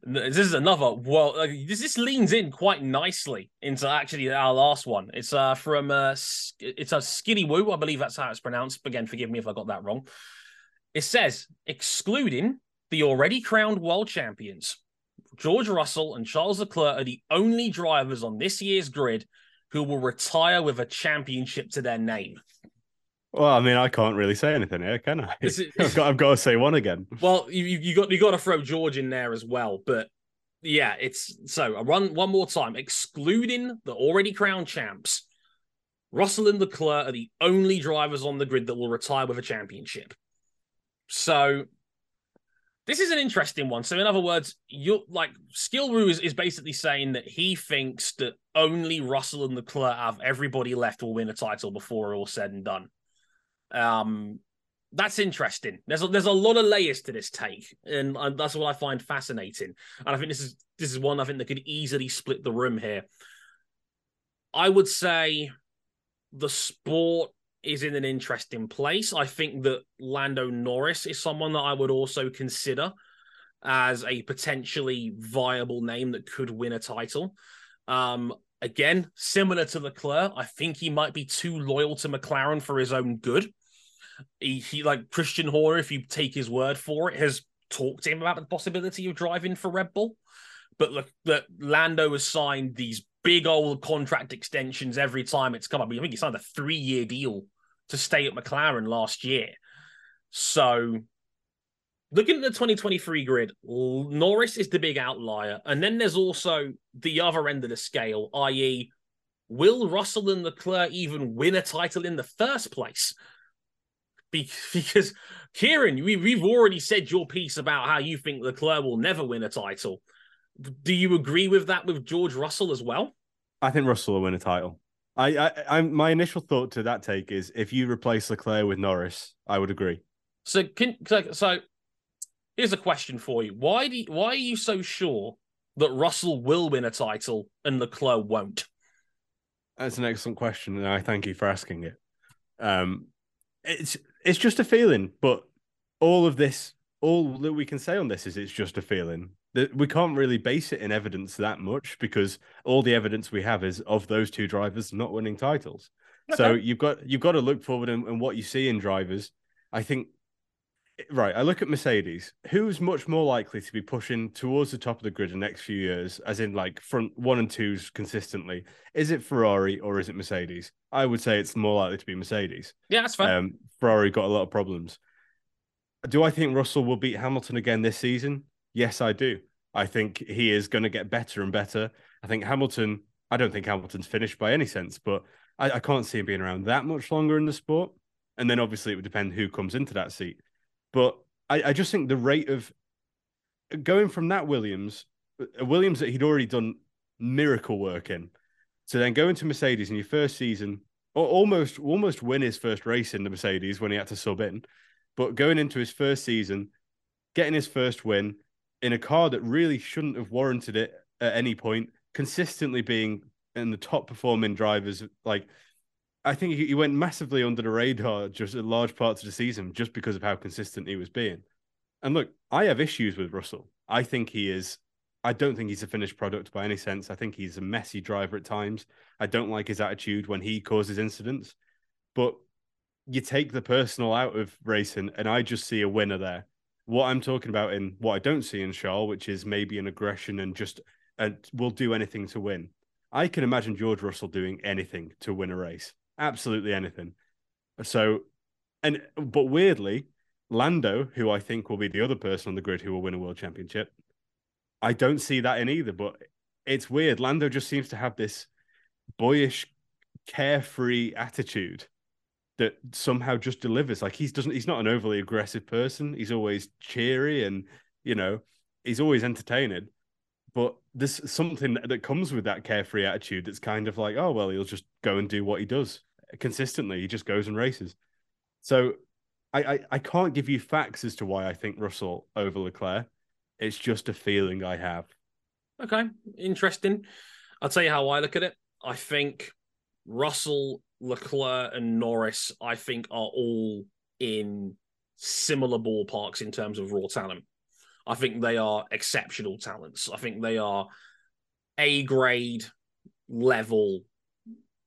This is another well. This this leans in quite nicely into actually our last one. It's uh from uh it's a Skinny Woo, I believe that's how it's pronounced. Again, forgive me if I got that wrong. It says excluding the already crowned world champions, George Russell and Charles Leclerc are the only drivers on this year's grid who will retire with a championship to their name. Well, I mean, I can't really say anything here, can I? I've, got, I've got to say one again. Well, you, you got you got to throw George in there as well, but yeah, it's so I run one more time, excluding the already crowned champs. Russell and Leclerc are the only drivers on the grid that will retire with a championship. So this is an interesting one. So, in other words, you like Skillroo is, is basically saying that he thinks that only Russell and Leclerc have everybody left will win a title before all said and done. Um, that's interesting. There's a, there's a lot of layers to this take, and, and that's what I find fascinating. And I think this is this is one I think that could easily split the room here. I would say the sport is in an interesting place. I think that Lando Norris is someone that I would also consider as a potentially viable name that could win a title. Um, again, similar to Leclerc, I think he might be too loyal to McLaren for his own good. He, he like Christian Horner, if you take his word for it, has talked to him about the possibility of driving for Red Bull. But look, that Lando has signed these big old contract extensions every time it's come up. I think he signed a three year deal to stay at McLaren last year. So looking at the 2023 grid, Norris is the big outlier. And then there's also the other end of the scale, i.e., will Russell and Leclerc even win a title in the first place? Because, Ciaran, we, we've already said your piece about how you think Leclerc will never win a title. Do you agree with that with George Russell as well? I think Russell will win a title. I, I, I, my initial thought to that take is if you replace Leclerc with Norris, I would agree. So, can, so, so here's a question for you: Why do, you, why are you so sure that Russell will win a title and Leclerc won't? That's an excellent question, and I thank you for asking it. Um, it's it's just a feeling, but all of this, all that we can say on this is it's just a feeling That we can't really base it in evidence that much because all the evidence we have is of those two drivers not winning titles. Okay. So you've got you've got to look forward and, and what you see in drivers. I think right. I look at Mercedes. Who's much more likely to be pushing towards the top of the grid in the next few years, as in like front one and twos consistently? Is it Ferrari or is it Mercedes? I would say it's more likely to be Mercedes. Yeah, that's fine. Um, Ferrari got a lot of problems. Do I think Russell will beat Hamilton again this season? Yes, I do. I think he is going to get better and better. I think Hamilton, I don't think Hamilton's finished by any sense, but I, I, can't see him being around that much longer in the sport. And then obviously it would depend who comes into that seat. But I, I just think the rate of going from that Williams, Williams that he'd already done miracle work in, to then go into Mercedes in your first season, or almost almost win his first race in the Mercedes when he had to sub in, but going into his first season, getting his first win, in a car that really shouldn't have warranted it at any point, consistently being in the top performing drivers. Like, I think he went massively under the radar just at large parts of the season just because of how consistent he was being. And look, I have issues with Russell. I think he is I don't think he's a finished product by any sense. I think he's a messy driver at times. I don't like his attitude when he causes incidents. But you take the personal out of racing, and I just see a winner there. What I'm talking about in what I don't see in Charles, which is maybe an aggression and just and will do anything to win. I can imagine George Russell doing anything to win a race, absolutely anything. So, and but weirdly, Lando, who I think will be the other person on the grid who will win a world championship, I don't see that in either. But it's weird. Lando just seems to have this boyish, carefree attitude that somehow just delivers. Like he's doesn't he's not an overly aggressive person. He's always cheery and you know he's always entertaining. But there's something that comes with that carefree attitude that's kind of like, oh well, he'll just go and do what he does consistently. He just goes and races. So I, I, I can't give you facts as to why I think Russell over Leclerc. It's just a feeling I have. Okay, interesting. I'll tell you how I look at it. I think Russell Leclerc and Norris, I think, are all in similar ballparks in terms of raw talent. I think they are exceptional talents. I think they are A grade level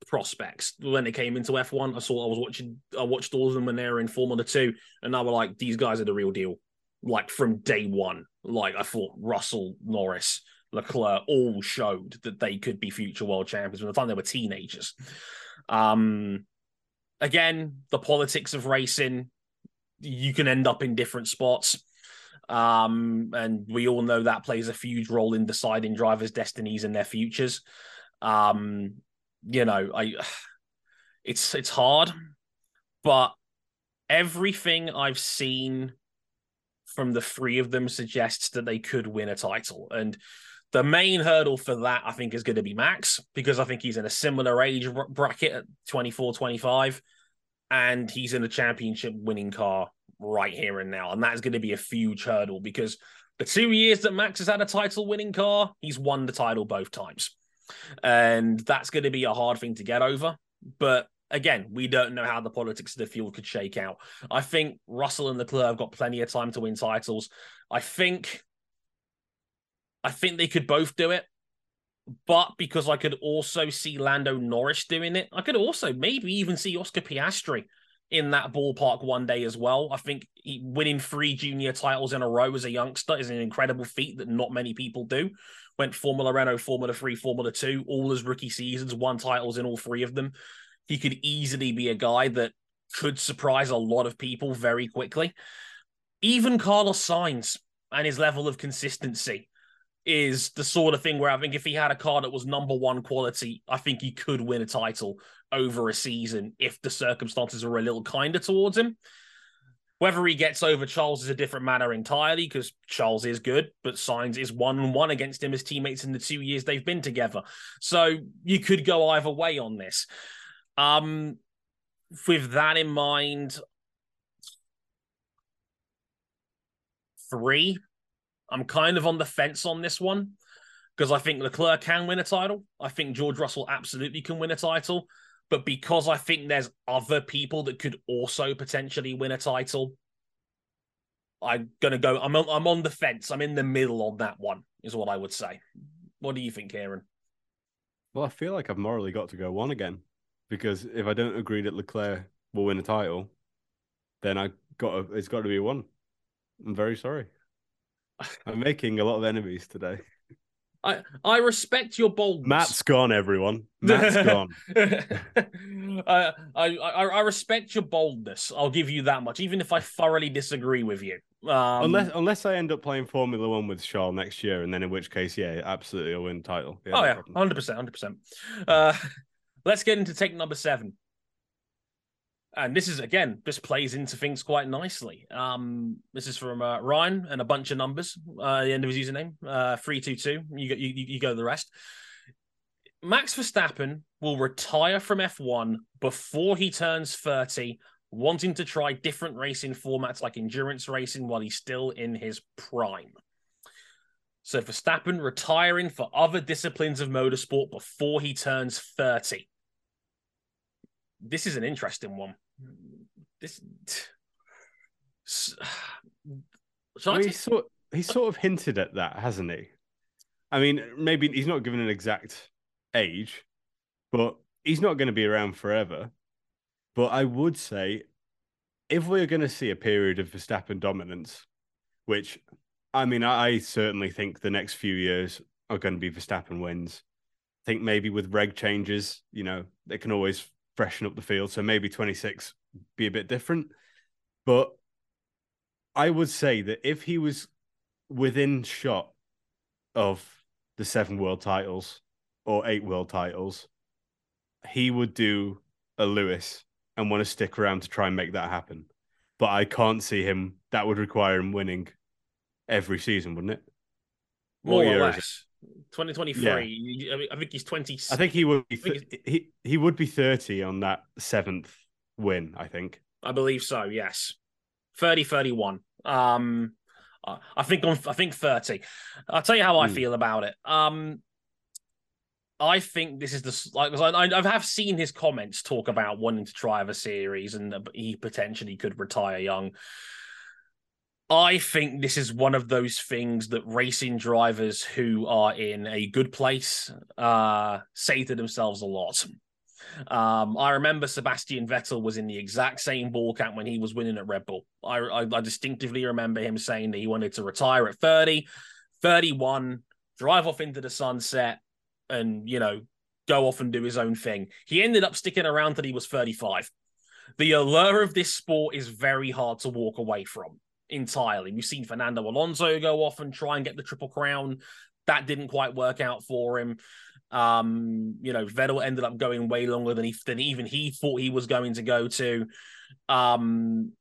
prospects when they came into F1. I saw I was watching I watched all of them when they were in Formula 2 and I was like these guys are the real deal. Like from day 1. Like I thought Russell, Norris, Leclerc all showed that they could be future world champions from the time they were teenagers. Um, again, the politics of racing, you can end up in different spots. Um, and we all know that plays a huge role in deciding drivers' destinies and their futures. Um, you know, I it's it's hard, but everything I've seen from the three of them suggests that they could win a title. And the main hurdle for that, I think, is going to be Max, because I think he's in a similar age bracket at 24, 25, and he's in a championship winning car right here and now. And that is going to be a huge hurdle because the two years that Max has had a title winning car, he's won the title both times. And that's going to be a hard thing to get over. But again, we don't know how the politics of the field could shake out. I think Russell and Leclerc have got plenty of time to win titles. I think I think they could both do it. But because I could also see Lando Norris doing it, I could also maybe even see Oscar Piastri in that ballpark one day as well. I think he, winning three junior titles in a row as a youngster is an incredible feat that not many people do. Went Formula Renault, Formula 3, Formula 2, all his rookie seasons, won titles in all three of them. He could easily be a guy that could surprise a lot of people very quickly. Even Carlos Sainz and his level of consistency is the sort of thing where I think if he had a car that was number one quality, I think he could win a title over a season if the circumstances are a little kinder towards him. Whether he gets over Charles is a different matter entirely because Charles is good, but Sainz is one on one against him as teammates in the two years they've been together. So you could go either way on this. Um, with that in mind, three I'm kind of on the fence on this one because I think Leclerc can win a title. I think George Russell absolutely can win a title. But because I think there's other people that could also potentially win a title, I'm gonna go. I'm on, I'm on the fence. I'm in the middle on that one. Is what I would say. What do you think, Ciaran? Well, I feel like I've morally got to go one again because if I don't agree that Leclerc will win a title, then I got to, it's got to be one. I'm very sorry. I'm making a lot of enemies today. I I respect your boldness. Matt's gone, everyone. Matt's gone. I, I I respect your boldness. I'll give you that much, even if I thoroughly disagree with you. Um, unless unless I end up playing Formula One with Charles next year, and then in which case, yeah, absolutely, I'll win title. Yeah, oh no yeah, hundred percent, hundred percent. Uh, let's get into take number seven and this is again this plays into things quite nicely. Um this is from uh, ryan and a bunch of numbers uh the end of his username uh 322 you go you, you go the rest. Max verstappen will retire from f1 before he turns 30 wanting to try different racing formats like endurance racing while he's still in his prime. So verstappen retiring for other disciplines of motorsport before he turns 30 this is an interesting one this. So he sort he sort of hinted at that, hasn't he? I mean, maybe he's not given an exact age, but he's not going to be around forever. But I would say if we're going to see a period of Verstappen dominance, which I mean, I certainly think the next few years are going to be Verstappen wins. I think maybe with reg changes, you know, they can always freshen up the field. So maybe 26 be a bit different. But I would say that if he was within shot of the seven world titles or eight world titles, he would do a Lewis and want to stick around to try and make that happen. But I can't see him. That would require him winning every season, wouldn't it? More or less. 2023. Yeah. I, mean, I think he's 20. I think he would be th- he he would be 30 on that seventh win, I think. I believe so, yes. 30 31. Um I think on I think 30. I'll tell you how I mm. feel about it. Um I think this is the like I, I have seen his comments talk about wanting to try a series and he potentially could retire young. I think this is one of those things that racing drivers who are in a good place uh, say to themselves a lot. Um, I remember Sebastian Vettel was in the exact same ball camp when he was winning at Red Bull. I, I, I distinctively remember him saying that he wanted to retire at 30, 31, drive off into the sunset, and, you know, go off and do his own thing. He ended up sticking around till he was 35. The allure of this sport is very hard to walk away from entirely. We've seen Fernando Alonso go off and try and get the triple crown. That didn't quite work out for him. Um, you know, Vettel ended up going way longer than he than even he thought he was going to go to. Um,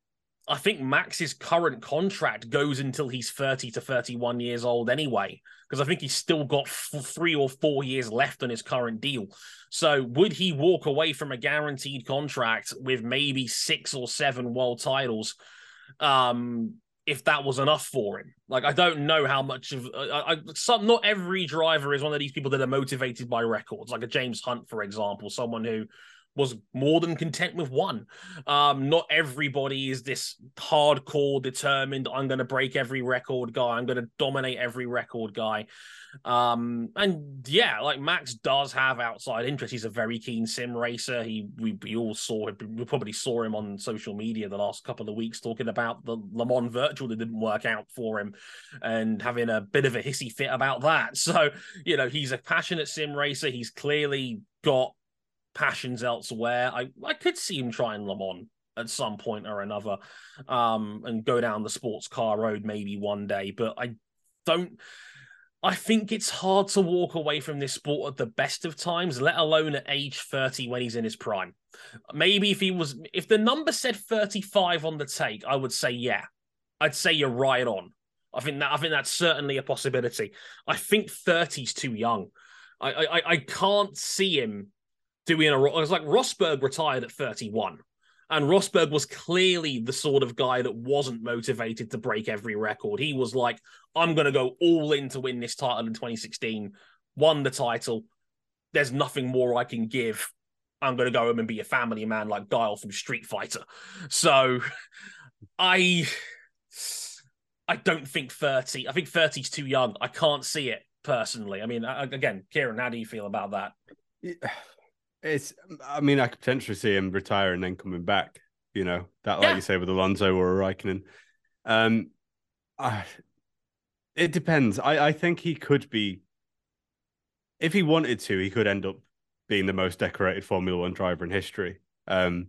I think Max's current contract goes until he's 30 to 31 years old anyway, because I think he's still got f- three or four years left on his current deal. So, would he walk away from a guaranteed contract with maybe six or seven world titles um, if that was enough for him. Like I don't know how much of I, I, some not every driver is one of these people that are motivated by records, like a James Hunt, for example, someone who was more than content with one. Um, not everybody is this hardcore, determined. I'm going to break every record guy. I'm going to dominate every record guy. Um, and yeah, like Max does have outside interest. He's a very keen sim racer. He we, we all saw we probably saw him on social media the last couple of weeks talking about the Le Mans virtual that didn't work out for him and having a bit of a hissy fit about that. So, you know, he's a passionate sim racer. He's clearly got passions elsewhere. I, I could see him trying Le Mans at some point or another um, and go down the sports car road maybe one day, but I don't. I think it's hard to walk away from this sport at the best of times, let alone at age 30 when he's in his prime. Maybe if he was, if the number said 35 on the take, I would say, yeah, I'd say you're right on. I think that I think that's certainly a possibility. I think 30's too young. I I, I can't see him doing a. role. It was like Rosberg retired at 31. And Rosberg was clearly the sort of guy that wasn't motivated to break every record. He was like, I'm going to go all in to win this title in 2016, won the title. There's nothing more I can give. I'm going to go home and be a family man like Guile from Street Fighter. So I. I don't think 30. I think 30 is too young. I can't see it personally. I mean, again, Ciaran, how do you feel about that? Yeah it's. I mean, I could potentially see him retire and then coming back. You know that, like yeah. you say, with Alonso or Raikkonen. Um, I, it depends. I I think he could be. If he wanted to, he could end up being the most decorated Formula One driver in history. Um,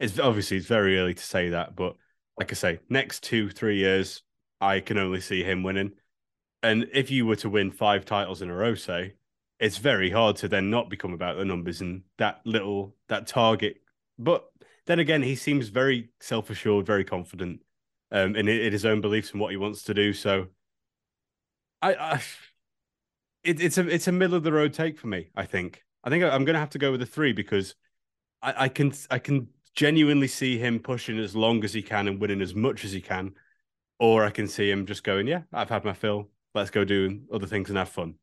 it's obviously it's very early to say that, but like I say, next two three years, I can only see him winning. And if you were to win five titles in a row, say, it's very hard to then not become about the numbers and that little that target. But then again, he seems very self assured, very confident um, in, in his own beliefs and what he wants to do. So, I, I it, it's a it's a middle of the road take for me. I think I think I'm going to have to go with a three because I, I can I can genuinely see him pushing as long as he can and winning as much as he can, or I can see him just going, yeah, I've had my fill. Let's go do other things and have fun.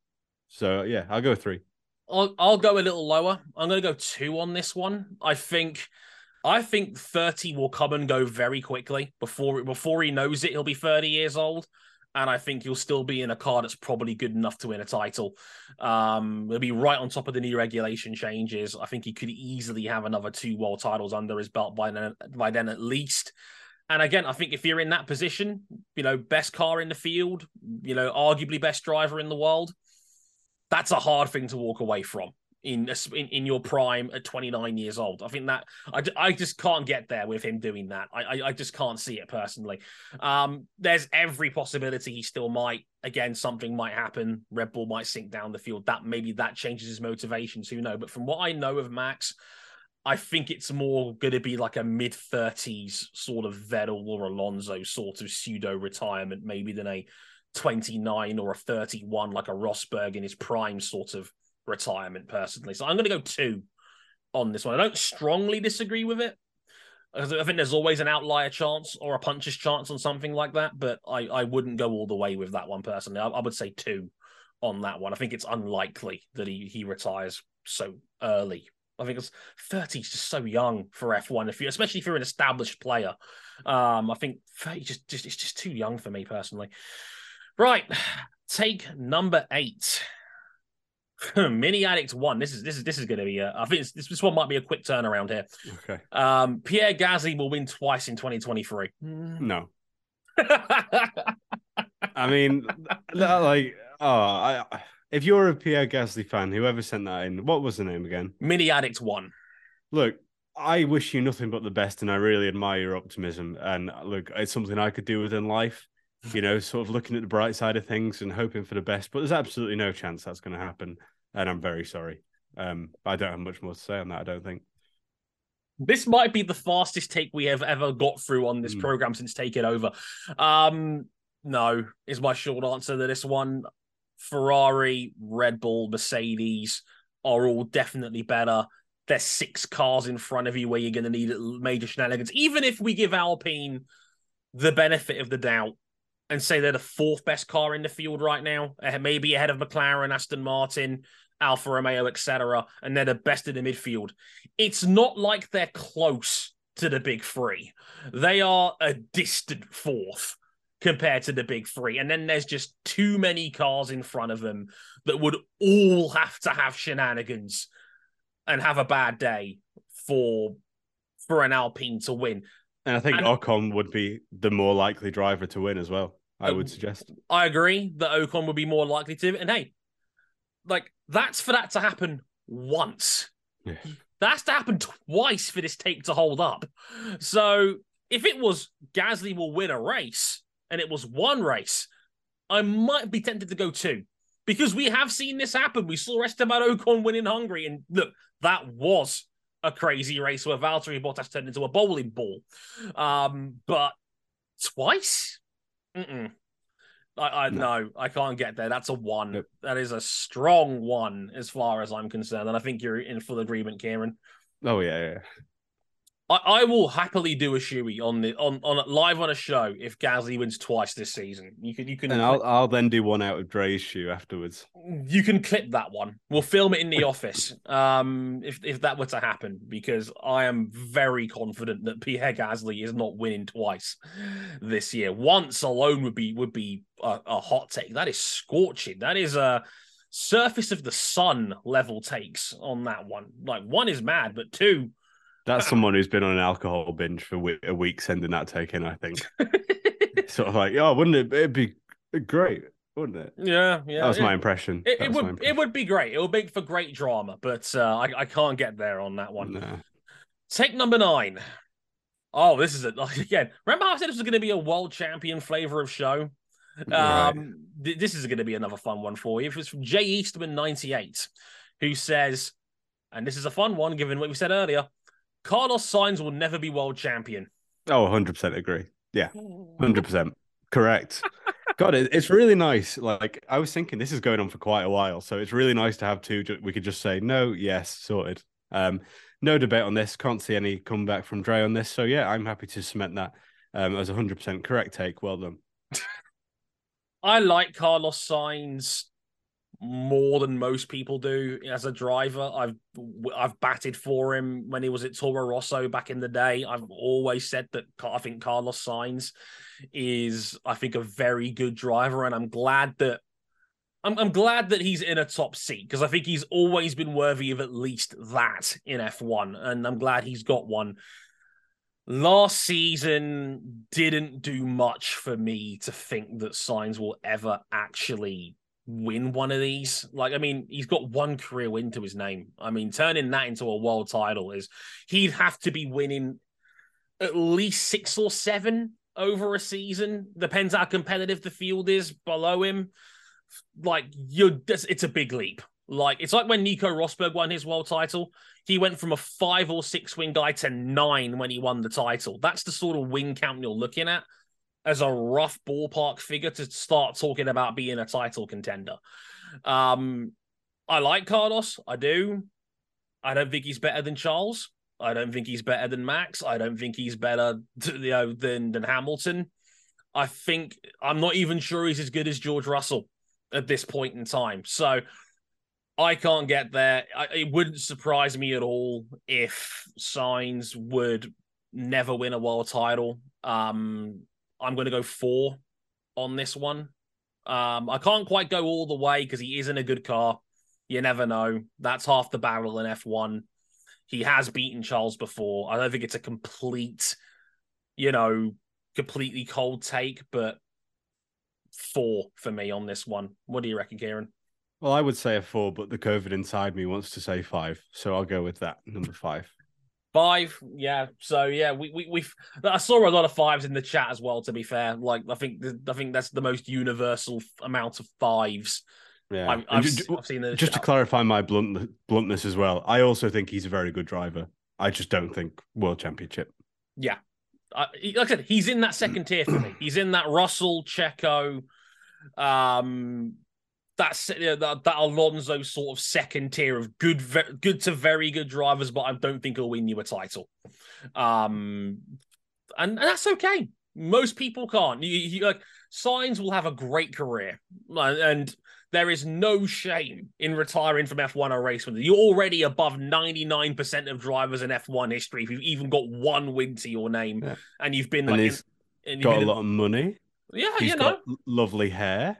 So yeah, I'll go three. I'll I'll go a little lower. I'm going to go two on this one. I think. I think 30 will come and go very quickly before before he knows it. He'll be 30 years old. and I think he'll still be in a car that's probably good enough to win a title. Um, he'll be right on top of the new regulation changes. I think he could easily have another two world titles under his belt by then, by then at least. And again, I think if you're in that position, you know, best car in the field, you know, arguably best driver in the world, that's a hard thing to walk away from in, in in your prime at 29 years old. I think that I, I just can't get there with him doing that. I, I, I just can't see it personally. Um, there's every possibility he still might. Again, something might happen. Red Bull might sink down the field. That maybe that changes his motivations. Who know? But from what I know of Max, I think it's more going to be like a mid 30s sort of Vettel or Alonso sort of pseudo retirement, maybe than a 29 or a 31 like a Rosberg in his prime sort of retirement personally. So I'm going to go two on this one. I don't strongly disagree with it. I think there's always an outlier chance or a puncher's chance on something like that, but I, I wouldn't go all the way with that one personally. I, I would say two on that one. I think it's unlikely that he, he retires so early. I think it's 30 is just so young for F1 if you especially if you're an established player. Um, I think 30 just just it's just too young for me personally. Right. Take number eight. Mini Addict One. This is this is this is going to be. A, I think this this one might be a quick turnaround here. Okay. Um, Pierre Gasly will win twice in 2023. No. I mean, like, oh, I, if you're a Pierre Gasly fan, whoever sent that in, what was the name again? Mini Addict One. Look, I wish you nothing but the best, and I really admire your optimism. And look, it's something I could do within life. You know, sort of looking at the bright side of things and hoping for the best. But there's absolutely no chance that's going to happen and I'm very sorry. Um, I don't have much more to say on that. I don't think. This might be the fastest take we have ever got through on this mm. program since taking over. Um, no, is my short answer to this one. Ferrari, Red Bull, Mercedes are all definitely better. There's six cars in front of you where you're going to need major shenanigans. Even if we give Alpine the benefit of the doubt and say they're the fourth best car in the field right now, eh, maybe ahead of McLaren, Aston Martin, Alfa Romeo, etc., and they're the best in the midfield. It's not like they're close to the big three. They are a distant fourth compared to the big three. And then there's just too many cars in front of them that would all have to have shenanigans and have a bad day for for an Alpine to win. And I think and, Ocon would be the more likely driver to win as well. I would suggest. I agree that Ocon would be more likely to. And hey, like that's for that to happen once. Yeah. That's to happen twice for this take to hold up. So if it was Gasly will win a race and it was one race, I might be tempted to go two because we have seen this happen. We saw Esteban Ocon win in Hungary, and look, that was a crazy race where Valtteri Bottas turned into a bowling ball. Um, but twice, Mm-mm. I, I no. I can't get there. That's a one. Nope. That is a strong one as far as I'm concerned, and I think you're in full agreement, Ciaran. Oh yeah, yeah. I, I will happily do a shoey on the on on live on a show if Gasly wins twice this season. You can you can and I'll I'll then do one out of Dre's shoe afterwards. You can clip that one. We'll film it in the office. Um, if if that were to happen, because I am very confident that Pierre Gasly is not winning twice this year. Once alone would be would be a, a hot take. That is scorching. That is a surface of the sun level takes on that one. Like one is mad, but two that's someone who's been on an alcohol binge for a week sending that take in, I think. sort of like, oh, wouldn't it? It'd be great, wouldn't it? Yeah, yeah. That was it, my impression. It, it would impression. it would be great. It would make for great drama, but uh, I, I can't get there on that one. No. Take number nine. Oh, this is it again. Remember how I said this was going to be a world champion flavor of show? Right. Um, th- this is going to be another fun one for you. It was from Jay Eastman ninety eight, who says, and this is a fun one given what we said earlier. Carlos Sainz will never be world champion. Oh, 100% agree. Yeah, 100%. Correct. God, it, it's really nice. Like, I was thinking this is going on for quite a while. So it's really nice to have two. We could just say, no, yes, sorted. Um, no debate on this. Can't see any comeback from Dre on this. So yeah, I'm happy to cement that um, as a 100% correct take. Well done. I like Carlos Sainz more than most people do as a driver. I've I've batted for him when he was at Toro Rosso back in the day. I've always said that I think Carlos Sainz is I think a very good driver, and I'm glad that I'm, I'm glad that he's in a top seat because I think he's always been worthy of at least that in F1, and I'm glad he's got one. Last season didn't do much for me to think that Sainz will ever actually win one of these. Like, I mean, he's got one career win to his name. I mean, turning that into a world title is he'd have to be winning at least six or seven over a season. Depends how competitive the field is below him like you're it's a big leap. Like it's like when Nico Rosberg won his world title. He went from a five or six win guy to nine when he won the title. That's the sort of win count you're looking at as a rough ballpark figure to start talking about being a title contender. Um, I like Carlos. I do. I don't think he's better than Charles. I don't think he's better than Max. I don't think he's better, you know, than than Hamilton. I think I'm not even sure he's as good as George Russell at this point in time. So I can't get there. I, it wouldn't surprise me at all if Sainz would never win a world title. Um, I'm going to go four on this one. Um, I can't quite go all the way because he is in a good car. You never know. That's half the barrel in F1. He has beaten Charles before. I don't think it's a complete, you know, completely cold take, but four for me on this one. What do you reckon, Ciaran? Well, I would say a four, but the COVID inside me wants to say five, so I'll go with that number five. Five, yeah. So yeah, we we we've. I saw a lot of fives in the chat as well. To be fair, like I think I think that's the most universal amount of fives. Yeah, I've, I've, just, I've seen the just to clarify my blunt, bluntness as well. I also think he's a very good driver. I just don't think world championship. Yeah, uh, like I said, he's in that second tier for me. He's in that Russell, Checo, um, that's that, that Alonso sort of second tier of good, ve- good to very good drivers, but I don't think he'll win you a title. Um, and, and that's okay. Most people can't. You, you, like Sainz will have a great career, and there is no shame in retiring from F1 or race with You're already above 99% of drivers in F1 history. If you've even got one win to your name yeah. and you've been and like, he's in, got a lot of money. Yeah, he's you know, lovely hair.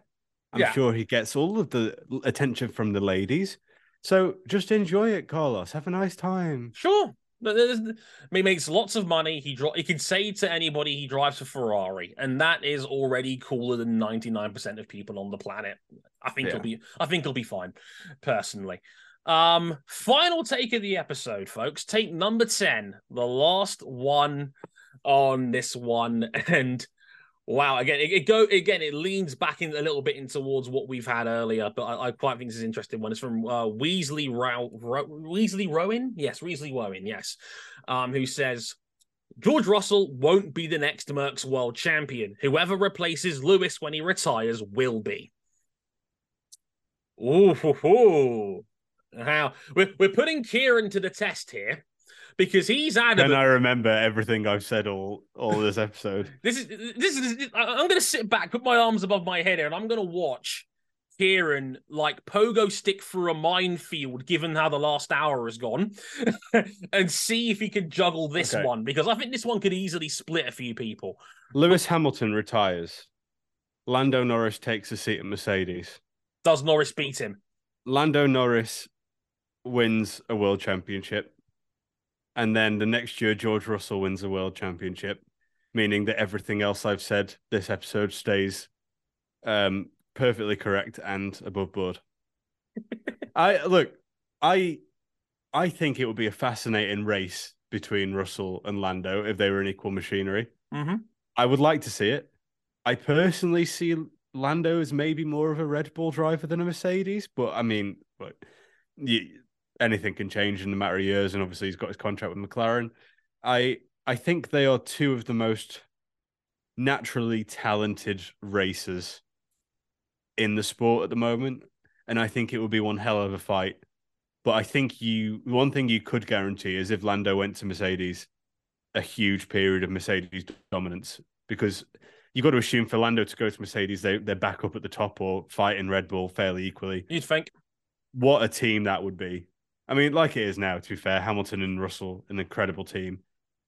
I'm yeah. sure he gets all of the attention from the ladies. So just enjoy it, Carlos. Have a nice time. Sure. He makes lots of money. He dro- he can say to anybody he drives a Ferrari, and that is already cooler than ninety nine percent of people on the planet. I think yeah. he'll be. I think he'll be fine, personally. Um, final take of the episode, folks. Take number ten, the last one on this one, and Wow, again, it, it, go again. It leans back in a little bit in towards what we've had earlier, but I, I quite think this is interesting one. It's from uh, Weasley Row, Row, Weasley Rowan, yes, Weasley Rowan, yes, um, who says George Russell won't be the next Mercs world champion. Whoever replaces Lewis when he retires will be. Ooh, how we're we're putting Ciaran to the test here because he's adamant. And I remember everything I've said all all this episode. this is this is. I'm going to sit back, put my arms above my head here, and I'm going to watch Ciaran like pogo stick through a minefield, given how the last hour has gone, and see if he can juggle this okay. one because I think this one could easily split a few people. Lewis Hamilton retires. Lando Norris takes a seat at Mercedes. Does Norris beat him? Lando Norris wins a world championship and then the next year George Russell wins the world championship, meaning that everything else I've said this episode stays um, perfectly correct and above board. I look, I I think it would be a fascinating race between Russell and Lando if they were in equal machinery. Mm-hmm. I would like to see it. I personally see Lando as maybe more of a Red Bull driver than a Mercedes, but I mean, but you, anything can change in a matter of years, and obviously he's got his contract with McLaren. I I think they are two of the most naturally talented racers in the sport at the moment, and I think it would be one hell of a fight. But I think you one thing you could guarantee is if Lando went to Mercedes, a huge period of Mercedes dominance because you've got to assume for Lando to go to Mercedes, they they're back up at the top or fighting Red Bull fairly equally. You'd think. What a team that would be! I mean, like it is now. To be fair, Hamilton and Russell, an incredible team.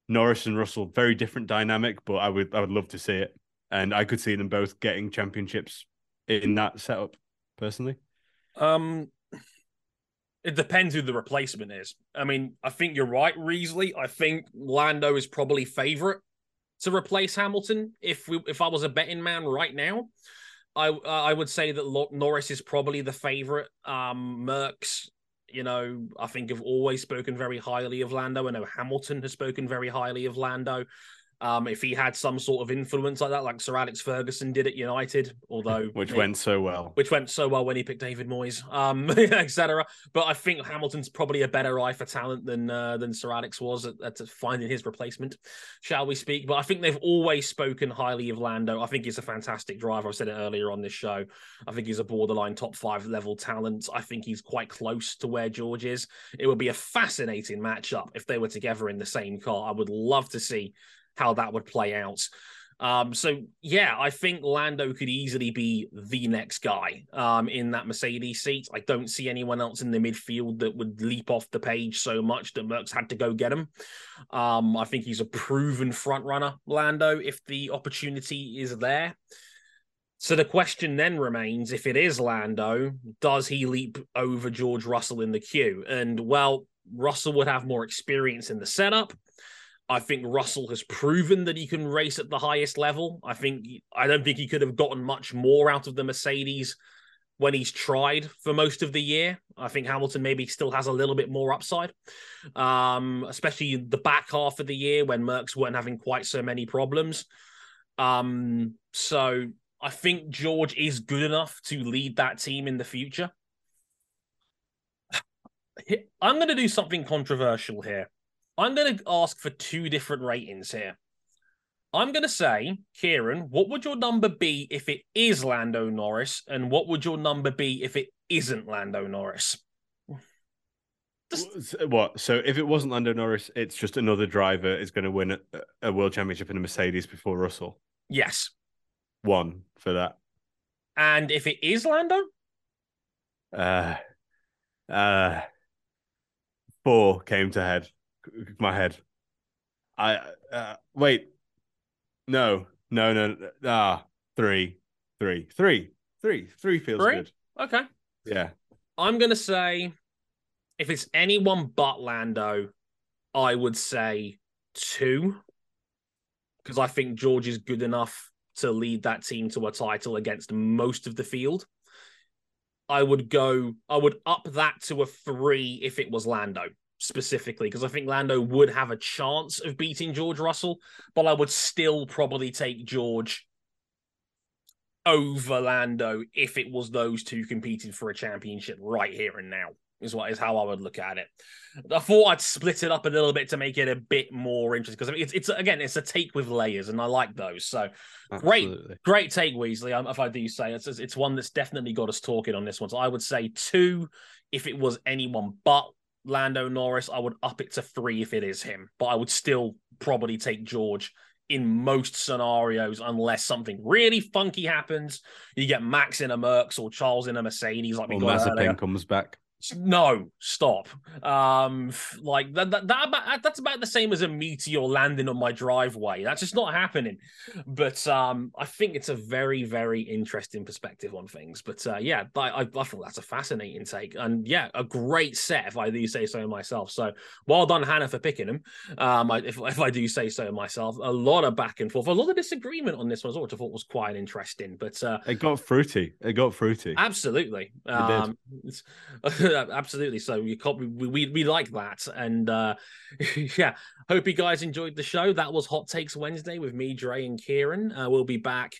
Norris and Russell, very different dynamic, but I would I would love to see it, and I could see them both getting championships in that setup. Personally, Um, it depends who the replacement is. I mean, I think you're right, Reesley. I think Lando is probably favorite to replace Hamilton. If we, if I was a betting man right now, I I would say that Norris is probably the favorite. Um, Mercs, you know, I think have always spoken very highly of Lando. I know Hamilton has spoken very highly of Lando. Um, if he had some sort of influence like that, like Sir Alex Ferguson did at United, although which it- went so well. which went so well when he picked David Moyes, um, etc. But I think Hamilton's probably a better eye for talent than uh, than Sir Alex was at, at finding his replacement, shall we speak? But I think they've always spoken highly of Lando. I think he's a fantastic driver. I said it earlier on this show. I think he's a borderline top five level talent. I think he's quite close to where George is. It would be a fascinating matchup if they were together in the same car. I would love to see how that would play out. Um, so yeah, I think Lando could easily be the next guy um, in that Mercedes seat. I don't see anyone else in the midfield that would leap off the page so much that Mercs had to go get him. Um, I think he's a proven front runner, Lando, if the opportunity is there. So the question then remains: if it is Lando, does he leap over George Russell in the queue? And well, Russell would have more experience in the setup. I think Russell has proven that he can race at the highest level. I think I don't think he could have gotten much more out of the Mercedes when he's tried for most of the year. I think Hamilton maybe still has a little bit more upside, um, especially the back half of the year when Mercs weren't having quite so many problems. Um, so I think George is good enough to lead that team in the future. I'm going to do something controversial here. I'm going to ask for two different ratings here. I'm going to say, Ciaran, what would your number be if it is Lando Norris? And what would your number be if it isn't Lando Norris? Just- What? So if it wasn't Lando Norris, it's just another driver is going to win a, a world championship in a Mercedes before Russell. Yes. One for that. And if it is Lando, Uh, uh, four came to head my head. I uh, wait. No, no, no. Ah, three, three, three, three, three feels Three? good. okay. Yeah. I'm going to say if it's anyone but Lando, I would say two. Because I think George is good enough to lead that team to a title against most of the field. I would go, I would up that to a three if it was Lando specifically, because I think Lando would have a chance of beating George Russell, but I would still probably take George over Lando if it was those two competing for a championship right here and now. Is what is how I would look at it. I thought I'd split it up a little bit to make it a bit more interesting because it's it's again it's a take with layers and I like those. So Great. Absolutely. great take, Weasley. um, If I do say it's it's one that's definitely got us talking on this one. So I would say two if it was anyone but Lando Norris. I would up it to three if it is him, but I would still probably take George in most scenarios unless something really funky happens. You get Max in a Mercs or Charles in a Mercedes, like we Or got earlier. Mazepin comes back. No, stop. Um, like that, that, that about, that's about the same as a meteor landing on my driveway. That's just not happening. But um, I think it's a very, very interesting perspective on things. But uh, yeah, I, I, I thought that's a fascinating take, and yeah, a great set if I do say so myself. So well done, Hannah, for picking him. Um, I, if if I do say so myself, a lot of back and forth, a lot of disagreement on this one, as well, which I thought was quite interesting. But uh, It got fruity. It got fruity. Absolutely. did. Um, absolutely. So you can't, we, we we like that, and uh, yeah, hope you guys enjoyed the show. That was Hot Takes Wednesday with me, Dre, and Ciaran. Uh, we'll be back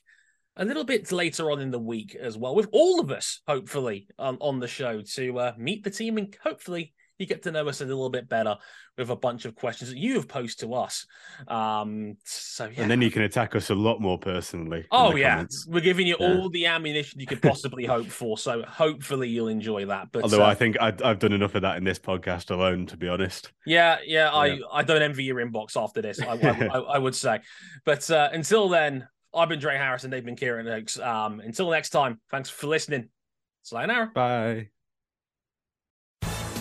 a little bit later on in the week as well with all of us, hopefully, on on the show to uh, meet the team and hopefully you get to know us a little bit better with a bunch of questions that you have posed to us. Um, so yeah. And then you can attack us a lot more personally. Oh yeah, comments. we're giving you Yeah. all the ammunition you could possibly hope for. So hopefully you'll enjoy that. But Although uh, I think I, I've done enough of that in this podcast alone, to be honest. yeah, yeah, I Yeah. I don't envy your inbox after this. I, I, I, I would say, but uh, until then, I've been Dre Harris and they've been Ciaran Oakes. Um, until next time, thanks for listening. Sayonara. Bye.